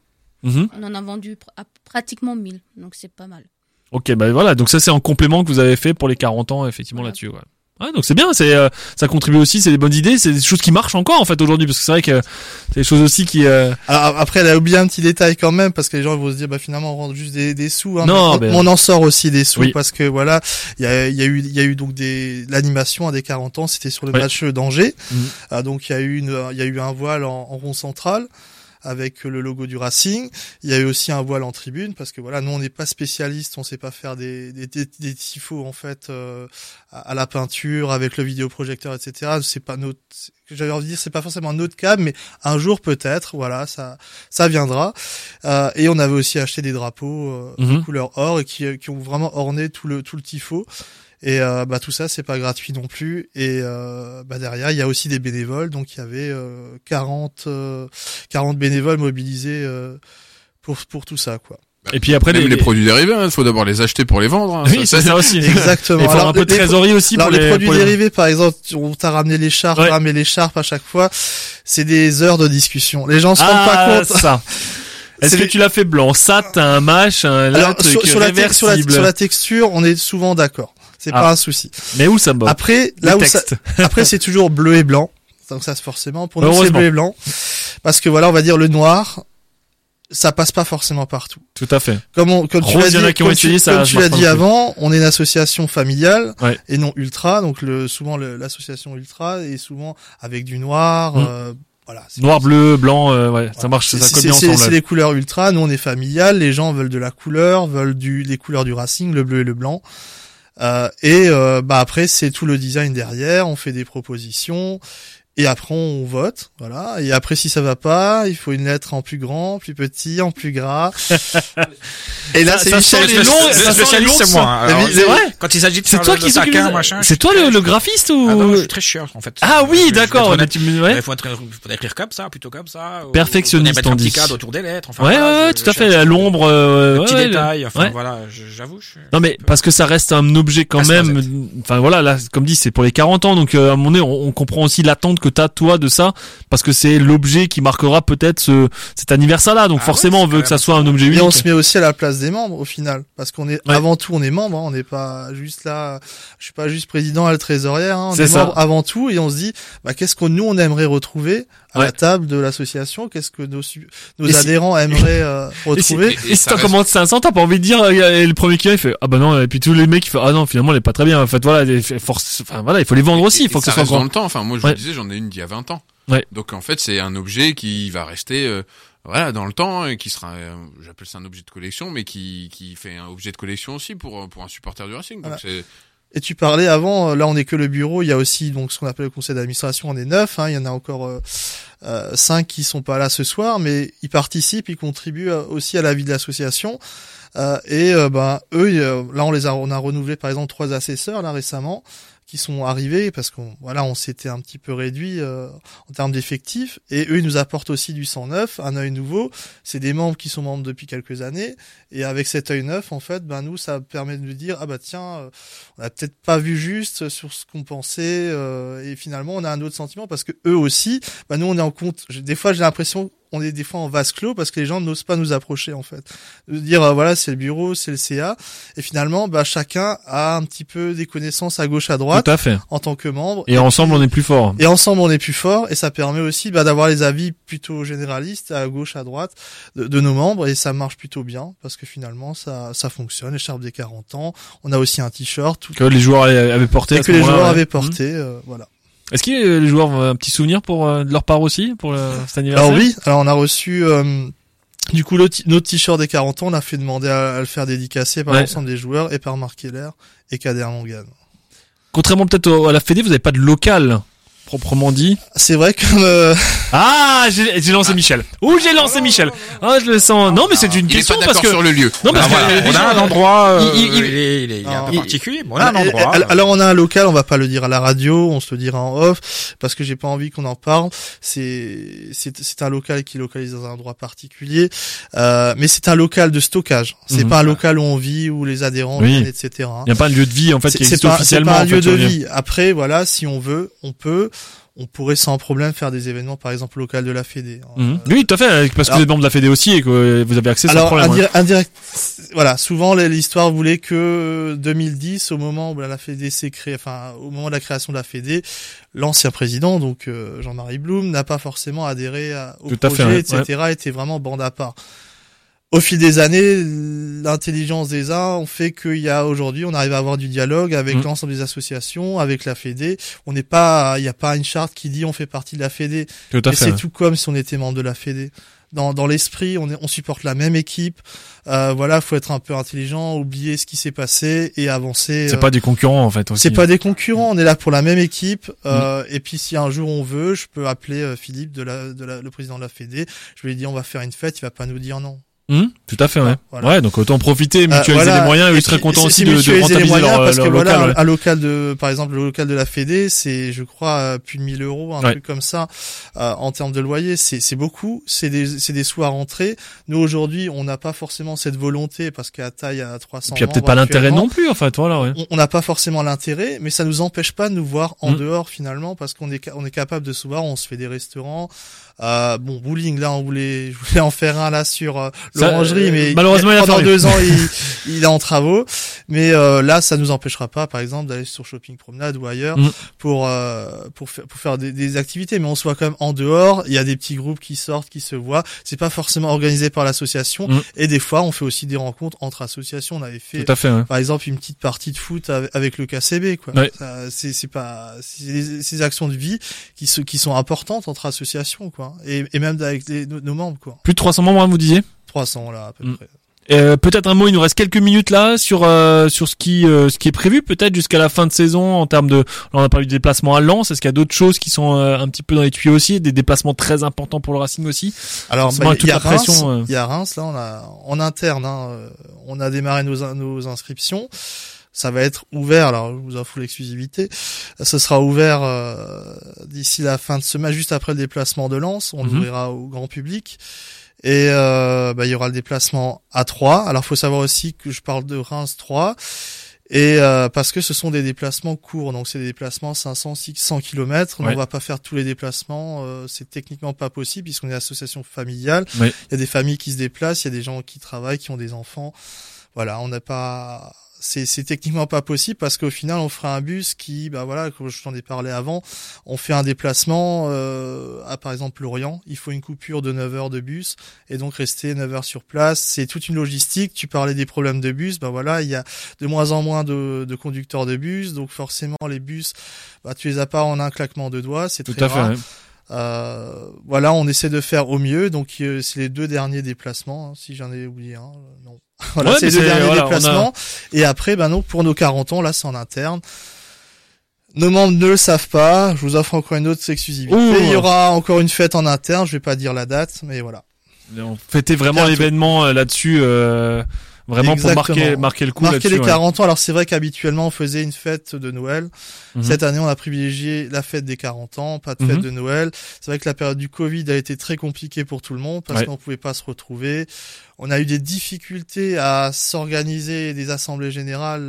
Mhm. on en a vendu pr- à pratiquement 1000, donc c'est pas mal. Ok, bah voilà, donc ça c'est un complément que vous avez fait pour les 40 ans effectivement Voilà. là-dessus. Ouais. Ouais, donc c'est bien, c'est euh, ça contribue aussi, c'est des bonnes idées, c'est des choses qui marchent encore en fait aujourd'hui parce que c'est vrai que c'est des choses aussi qui euh, Alors après, elle a oublié un petit détail quand même parce que les gens vont se dire, bah finalement, on rentre juste des, des sous. Hein, Non, mais mais- on, on en sort aussi des sous Oui. parce que voilà, il y a, y a eu, il y a eu donc des l'animation à des 40 ans, c'était sur le Ouais. match d'Angers. Mhm. Ah, donc il y a eu une, il y a eu un voile en, en rond central. Avec le logo du Racing. Il y a eu aussi un voile en tribune parce que voilà, nous on n'est pas spécialistes, on sait pas faire des des, des, des tifos en fait euh, à, à la peinture avec le vidéoprojecteur, etc. C'est pas notre, j'avais envie de dire, c'est pas forcément notre cas, mais un jour peut-être, voilà, ça ça viendra. Euh, et on avait aussi acheté des drapeaux euh, Mhm. de couleur or et qui qui ont vraiment orné tout le tout le tifo. Et euh, bah tout ça c'est pas gratuit non plus et euh, bah derrière il y a aussi des bénévoles donc il y avait euh, 40 euh, 40 bénévoles mobilisés euh, pour pour tout ça quoi. Et puis après, Même les, les, produits dérivés, il faut d'abord les acheter pour les vendre. hein. Oui, Ça, c'est ça aussi. Exactement. Il faut Alors, un peu de les- trésorerie aussi Alors pour les, les produits pour les- dérivés par exemple, on t'a ramené les charpes, Ouais. hein, les charpes à chaque fois, c'est des heures de discussion. Les gens se rendent Ah, pas compte. ça. Est-ce que les- tu l'as fait blanc? Satin, match, un là, Alors truc sur, sur la sur, la, sur la texture, on est souvent d'accord. C'est Ah. pas un souci. Mais où ça botte Après, là où ça, après c'est toujours bleu et blanc. Donc ça c'est forcément pour nous c'est bleu et blanc parce que voilà, on va dire le noir ça passe pas forcément partout. Tout à fait. Comme, on, comme tu Rose, l'as y en dit, comme tu- ça comme marche tu l'as dit avant, on est une association familiale Ouais. et non ultra. Donc le, souvent le- l'association ultra est souvent avec du noir. Mm. euh, voilà. Noir, bleu, blanc, euh, ouais, ça voilà. marche, C'est- ça colle bien C'est ensemble. c'est là. les couleurs ultra. Nous on est familial. Les gens veulent de la couleur, veulent du les couleurs du Racing, le bleu et le blanc. Euh, et euh, bah après c'est tout le design derrière. On fait des propositions. Et après on vote, voilà. Et après si ça va pas, il faut une lettre en plus grand, plus petit, en plus gras. et là c'est Michel. sent les longs- Le spécialiste, longs, c'est moi. hein. C'est vrai Quand il s'agit de C'est faire toi le- de- machin, C'est toi le, le graphiste ou Ah non, je suis très chiant en fait. Ah oui, d'accord. être honnête. tu me- ouais. Il faut, être, faut écrire comme ça, plutôt comme ça. Perfectionniste, on un petit dit. cadre autour des lettres. Enfin, Ouais, ouais, tout à fait. à L'ombre, euh, petit détail. Enfin, voilà, j'avoue. je suis Non mais parce que ça reste un objet quand même. Enfin voilà, là comme dit c'est pour les 40 ans donc euh, à un moment donné on, on comprend aussi l'attente que t'as toi de ça parce que c'est l'objet qui marquera peut-être ce, cet anniversaire là donc Ah forcément ouais, on veut que ça soit un objet Et unique. on se met aussi à la place des membres au final, parce qu'on est Ouais. avant tout on est membre, hein, on n'est pas juste là. Je suis pas juste président et le trésorière, hein, on C'est est, ça. membre avant tout et on se dit bah qu'est-ce que nous on aimerait retrouver à Ouais. la table de l'association, qu'est-ce que nos nos Et si- adhérents aimeraient euh, Et si, retrouver. et si ça t'en reste- commandes 500, t'as pas envie de dire, euh, et le premier client il fait, ah bah non, et puis tous les mecs ils font, ah non, finalement elle est pas très bien. En fait voilà, force, enfin voilà, il faut les vendre aussi, il faut Et que ce ça soit reste dans grand. le temps. Enfin, moi, je Ouais. vous disais, j'en ai une d'il y a 20 ans. Ouais. Donc, en fait, c'est un objet qui va rester, euh, voilà, dans le temps et qui sera, euh, j'appelle ça un objet de collection, mais qui, qui fait un objet de collection aussi pour, pour un supporter du Racing. Donc, Voilà. c'est, Et tu parlais avant, euh, là on est que le bureau, il y a aussi donc ce qu'on appelle le conseil d'administration, on est neuf, hein, il y en a encore euh, euh, cinq qui sont pas là ce soir, mais ils participent, ils contribuent aussi à la vie de l'association. Et ben eux, là on les a, on a renouvelé par exemple trois assesseurs là récemment sont arrivés parce qu'on voilà on s'était un petit peu réduit euh, en termes d'effectifs et eux ils nous apportent aussi du sang neuf, un œil nouveau. C'est des membres qui sont membres depuis quelques années et avec cet œil neuf en fait ben nous ça permet de nous dire ah bah tiens euh, on a peut-être pas vu juste sur ce qu'on pensait euh, et finalement on a un autre sentiment parce que eux aussi bah nous on est en compte des fois j'ai l'impression on est des fois en vase clos parce que les gens n'osent pas nous approcher en fait de dire euh, voilà c'est le bureau c'est le CA et finalement bah chacun a un petit peu des connaissances à gauche à droite Tout à fait. en tant que membre Et ensemble on est plus fort. et ensemble, on est plus fort et ça permet aussi bah, d'avoir les avis plutôt généralistes à gauche, à droite de, de nos membres et ça marche plutôt bien parce que finalement, ça, ça fonctionne. Écharpe des 40 ans. On a aussi un t-shirt Que les joueurs avaient porté. et que les joueurs ouais. avaient porté. euh, voilà. Est-ce que euh, les joueurs ont un petit souvenir pour euh, de leur part aussi pour le, cet anniversaire Alors oui, alors on a reçu euh, du coup le notre t-shirt des 40 ans. On a fait demander à, à le faire dédicacer par Ouais. l'ensemble des joueurs et par Marc Keller et Kader Mongan. Contrairement peut-être à la Fédé, vous n'avez pas de local proprement dit. C'est vrai que euh, Ah, j'ai j'ai lancé Michel. Ouh, j'ai lancé Michel. Ah, je le sens. Non, mais c'est une il est question pas parce que sur le lieu. non parce Ah, que euh, on a un endroit, euh, il- il- il, est, il est, il est un peu particulier, mais on a un Ah, et- endroit. alors on a un local, on va pas le dire à la radio, on se le dira en off parce que j'ai pas envie qu'on en parle. C'est c'est c'est un local qui est localisé dans un endroit particulier, euh, mais c'est un local de stockage. C'est Mhm. pas un local où on vit où les adhérents Oui. viennent, etc. il n'y a pas un lieu de vie en fait C'est qui existe pas, c'est officiellement. pas un en fait, lieu de vie. Après, voilà, si on veut, on peut. On pourrait sans problème faire des événements, par exemple, local de la Fédé. hein. Mhm. Oui, tout à fait, parce que Alors- vous êtes membre de la Fédé aussi et que vous avez accès sans Alors, problème. ouais. indir- indirect, voilà, souvent l'histoire voulait que 2010, au moment où la Fédé s'est créée, enfin au moment de la création de la Fédé, l'ancien président, donc euh, Jean-Marie Blum, n'a pas forcément adhéré à, au Tout à projet, fait, ouais. etc. Était vraiment bande à part. Au fil des années, l'intelligence des uns fait qu'il y a aujourd'hui, on arrive à avoir du dialogue avec Mhm. l'ensemble des associations, avec la Fédé. On n'est pas, il n'y a pas une charte qui dit on fait partie de la Fédé. Tout à Et fait. c'est tout comme si on était membre de la Fédé. dans, dans l'esprit, on, est, on supporte la même équipe. Euh, voilà, faut être un peu intelligent, oublier ce qui s'est passé et avancer. C'est euh, pas des concurrents en fait aussi. c'est pas des concurrents, on est là pour la même équipe. Euh, Et puis si un jour on veut, je peux appeler euh, Philippe, de la, de la, le président de la Fédé. Je lui dis on va faire une fête, il va pas nous dire non. Hum, tout à fait, ouais. Voilà. Ouais, donc autant profiter, mutualiser Euh, voilà. les moyens. Et ils seraient contents aussi de, de mutualiser les rentabiliser moyens leur, parce que leur voilà, local. ouais. un local de, par exemple, le local de la Fédé, c'est, je crois, euh, plus de 1000 euros, un Ouais. truc comme ça, euh, en termes de loyer. C'est, c'est beaucoup. C'est des, c'est des sous à rentrer. Nous, aujourd'hui, on n'a pas forcément cette volonté parce qu'à taille à 300 Puis il y a peut-être pas l'intérêt non plus, en fait, voilà, ouais. on- n'a pas forcément l'intérêt, mais ça nous empêche pas de nous voir en Mm. dehors finalement parce qu'on est, on est capable de se voir. On se fait des restaurants. Euh, bon, bowling là, on voulait, je voulais en faire un là sur euh, l'orangerie, euh, mais malheureusement, il pendant deux ans, il, il est en travaux. Mais euh, là, ça nous empêchera pas, par exemple, d'aller sur Shopping Promenade ou ailleurs Mm. pour euh, pour faire pour faire des, des activités. Mais on se voit quand même en dehors. Il y a des petits groupes qui sortent, qui se voient. C'est pas forcément organisé par l'association. Mm. Et des fois, on fait aussi des rencontres entre associations. On avait fait Tout à fait, ouais. par exemple une petite partie de foot ave- avec le KCB quoi Ouais. C'est c'est pas ces actions de vie qui se, qui sont importantes entre associations quoi et, et même avec les- nos, nos membres quoi. Plus de 300 membres, hein, vous disiez 300 là à peu Mm. près. Euh, peut-être un mot, il nous reste quelques minutes là sur euh, sur ce qui euh, ce qui est prévu peut-être jusqu'à la fin de saison en termes de là, on a parlé du déplacement à Lens, est-ce qu'il y a d'autres choses qui sont euh, un petit peu dans les tuyaux aussi, des déplacements très importants pour le Racing aussi? Alors bah, il y a toute la Reims. pression, euh. il y a Reims là on a en interne hein, euh, on a démarré nos nos inscriptions ça va être ouvert, alors je vous offre l'exclusivité. Ce sera ouvert euh, d'ici la fin de semaine, juste après le déplacement de Lens. On Mhm. l'ouvrira au grand public. Et euh, bah, il y aura le déplacement à 3. Alors faut savoir aussi que je parle de Reims 3. Et euh, parce que ce sont des déplacements courts, donc c'est des déplacements 500, 600 km. Ouais. On va pas faire tous les déplacements, euh, c'est techniquement pas possible puisqu'on est association familiale. Il y a des familles qui se déplacent, il y a des gens qui travaillent, qui ont des enfants. Voilà, on n'a pas, c'est c'est techniquement pas possible parce qu'au final on fera un bus qui, bah voilà, comme je t'en ai parlé avant, on fait un déplacement euh, à par exemple Lorient, il faut une coupure de 9 heures de bus et donc rester 9 heures sur place, c'est toute une logistique. Tu parlais des problèmes de bus, bah voilà, il y a de moins en moins de, de conducteurs de bus, donc forcément les bus, bah tu les as pas en un claquement de doigts, c'est Tout très à fait. rare. ouais. Euh, voilà, on essaie de faire au mieux. Donc euh, c'est les deux derniers déplacements. hein, si j'en ai oublié un, euh, non. voilà, Ouais, c'est voilà, on a- déplacements. Et après, ben non, pour nos 40 ans, là, c'est en interne. Nos membres ne le savent pas. Je vous offre encore une autre exclusivité. Ouh. Il y aura encore une fête en interne. Je vais pas dire la date, mais voilà. On fêtait vraiment l'événement euh, là-dessus, euh, vraiment pour marquer marquer le coup Marquer les ouais. 40 ans. Alors c'est vrai qu'habituellement on faisait une fête de Noël. Mhm. Cette année, on a privilégié la fête des 40 ans, pas de fête Mhm. de Noël. C'est vrai que la période du Covid a été très compliquée pour tout le monde parce Ouais. qu'on pouvait pas se retrouver. On a eu des difficultés à s'organiser des assemblées générales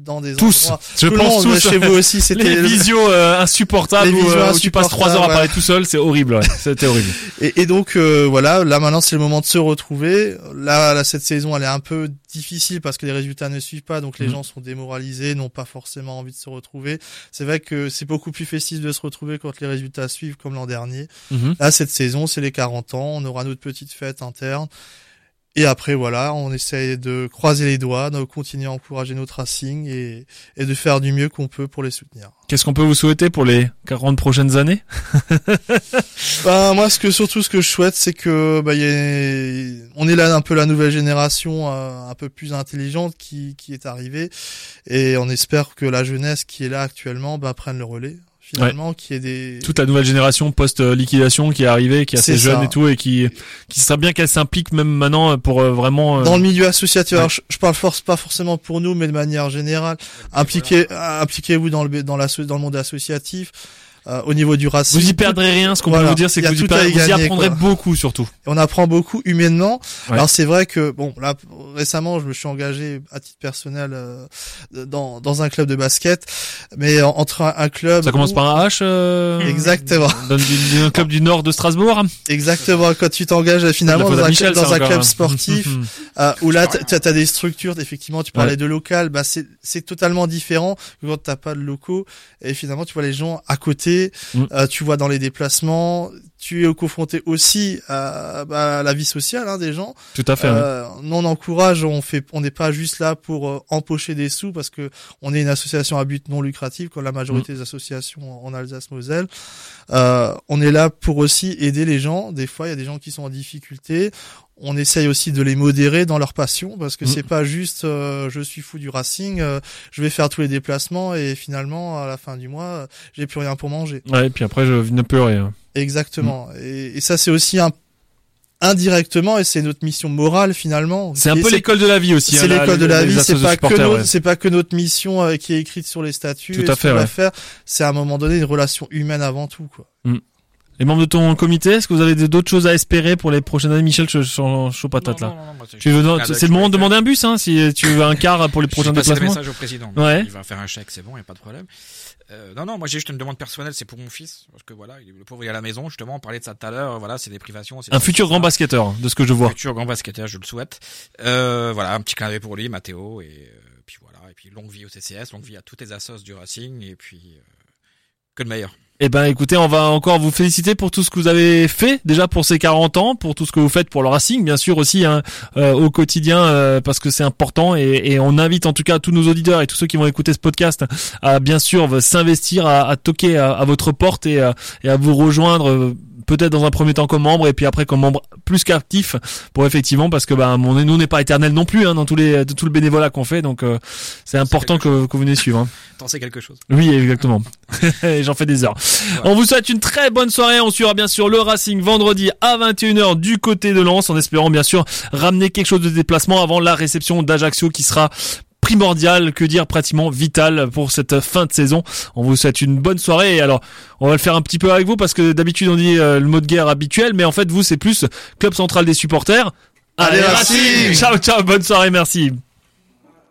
dans des Tous, endroits. je pense tous. chez vous aussi, c'était les visios euh, insupportables Les où, visios euh, où tu passes trois heures à parler tout seul, c'est horrible. Ouais. C'était horrible. Et, et donc euh, voilà, là maintenant c'est le moment de se retrouver. Là, là, cette saison elle est un peu difficile parce que les résultats ne suivent pas, donc les Mhm. gens sont démoralisés, n'ont pas forcément envie de se retrouver. C'est vrai que c'est beaucoup plus festif de se retrouver quand les résultats suivent comme l'an dernier. Mhm. Là cette saison c'est les 40 ans, on aura notre petite fête interne. Et après voilà, on essaye de croiser les doigts, de continuer à encourager notre racing et, et de faire du mieux qu'on peut pour les soutenir. Qu'est-ce qu'on peut vous souhaiter pour les 40 prochaines années? Ben, moi, ce que surtout ce que je souhaite, c'est que bah, y ait- on est là un peu la nouvelle génération euh, un peu plus intelligente qui, qui est arrivée, et on espère que la jeunesse qui est là actuellement bah, prenne le relais. Finalement, qui est des Toute la nouvelle génération post-liquidation qui est arrivée, qui est assez jeune ça. et tout, et qui qui serait bien qu'elle s'implique même maintenant pour euh, vraiment. euh, dans le milieu associatif. Ouais. Alors, je, je parle force pas forcément pour nous, mais de manière générale, impliquez impliquez-vous dans le dans la dans le monde associatif. Euh, au niveau du racisme. Vous y perdrez rien. Ce qu'on Voilà. peut vous dire, c'est que vous y, vous apprendrez quoi. beaucoup, surtout. Et on apprend beaucoup humainement. Ouais. Alors c'est vrai que bon là récemment je me suis engagé à titre personnel euh, dans dans un club de basket, mais en- entre un, un club Ça commence par un H. Euh, Exactement. Dans, d'un club du nord de Strasbourg. exactement quand tu t'engages euh, finalement dans un, Michel, club, dans un club sportif euh, où là tu as des structures effectivement tu parlais Ouais. de local bah c'est c'est totalement différent que quand t'as pas de locaux et finalement tu vois les gens à côté Mm. euh, tu vois dans les déplacements tu es confronté aussi à, bah, à la vie sociale hein, des gens. Tout à fait. Euh, nous, on encourage, on fait, on n'est pas juste là pour euh, empocher des sous parce que on est une association à but non lucratif, comme la majorité des associations en, en Alsace-Moselle. Euh, on est là pour aussi aider les gens. Des fois, il y a des gens qui sont en difficulté. On essaye aussi de les modérer dans leur passion parce que Mm. c'est pas juste euh, je suis fou du racing, euh, je vais faire tous les déplacements et finalement à la fin du mois euh, j'ai plus rien pour manger. Ouais, et puis après, je ne peux rien. Exactement. Et, et ça c'est aussi un indirectement et c'est notre mission morale finalement. C'est un peu l'école de la vie aussi. c'est hein, l'école de la vie, c'est pas que ouais. c'est pas que notre mission euh, qui est écrite sur les statuts. Tout à fait, ouais. c'est à un moment donné une relation humaine avant tout, quoi. Les membres de ton comité, est-ce que vous avez d'autres choses à espérer pour les prochaines années Michel, je suis chaud patate là. C'est un le moment de demander un bus, hein, si tu veux un car pour les Je prochains déplacements. message au président. Ouais. Il va faire un chèque, c'est bon, il y a pas de problème. Euh, non, non, moi j'ai juste une demande personnelle, c'est pour mon fils, parce que voilà, le pauvre il est à la maison, justement, on parlait de ça tout à l'heure, voilà, c'est des privations. Un futur grand basketteur, de ce que je vois. Futur grand basketteur, je le souhaite. Euh, voilà, un petit clin d'œil pour lui, Mathéo, et euh, puis voilà, et puis longue vie au CCS, longue vie à toutes les assos du Racing, et puis euh, que le meilleur. Eh ben, écoutez, on va encore vous féliciter pour tout ce que vous avez fait déjà pour ces 40 ans, pour tout ce que vous faites pour le Racing, bien sûr aussi hein, euh, au quotidien euh, parce que c'est important et, et on invite en tout cas tous nos auditeurs et tous ceux qui vont écouter ce podcast à bien sûr s'investir, à, à toquer à, à votre porte et, à- et à vous rejoindre. euh, Peut-être dans un premier temps comme membre et puis après comme membre plus qu'actif pour effectivement parce que bah mon nous n'est pas éternel non plus hein, dans tous les tout le bénévolat qu'on fait donc euh, c'est important que, que vous venez suivre. hein. T'en sais quelque chose. Oui, exactement. Et J'en fais des heures. On vous souhaite une très bonne soirée. On suivra bien sûr le Racing vendredi à 21h du côté de Lens en espérant bien sûr ramener quelque chose de déplacement avant la réception d'Ajaccio qui sera primordial, que dire pratiquement vital pour cette fin de saison. On vous souhaite une bonne soirée et alors on va le faire un petit peu avec vous parce que d'habitude on dit euh, le mot de guerre habituel mais en fait vous c'est plus club central des supporters. Allez, Racing Ciao ciao, bonne soirée, merci.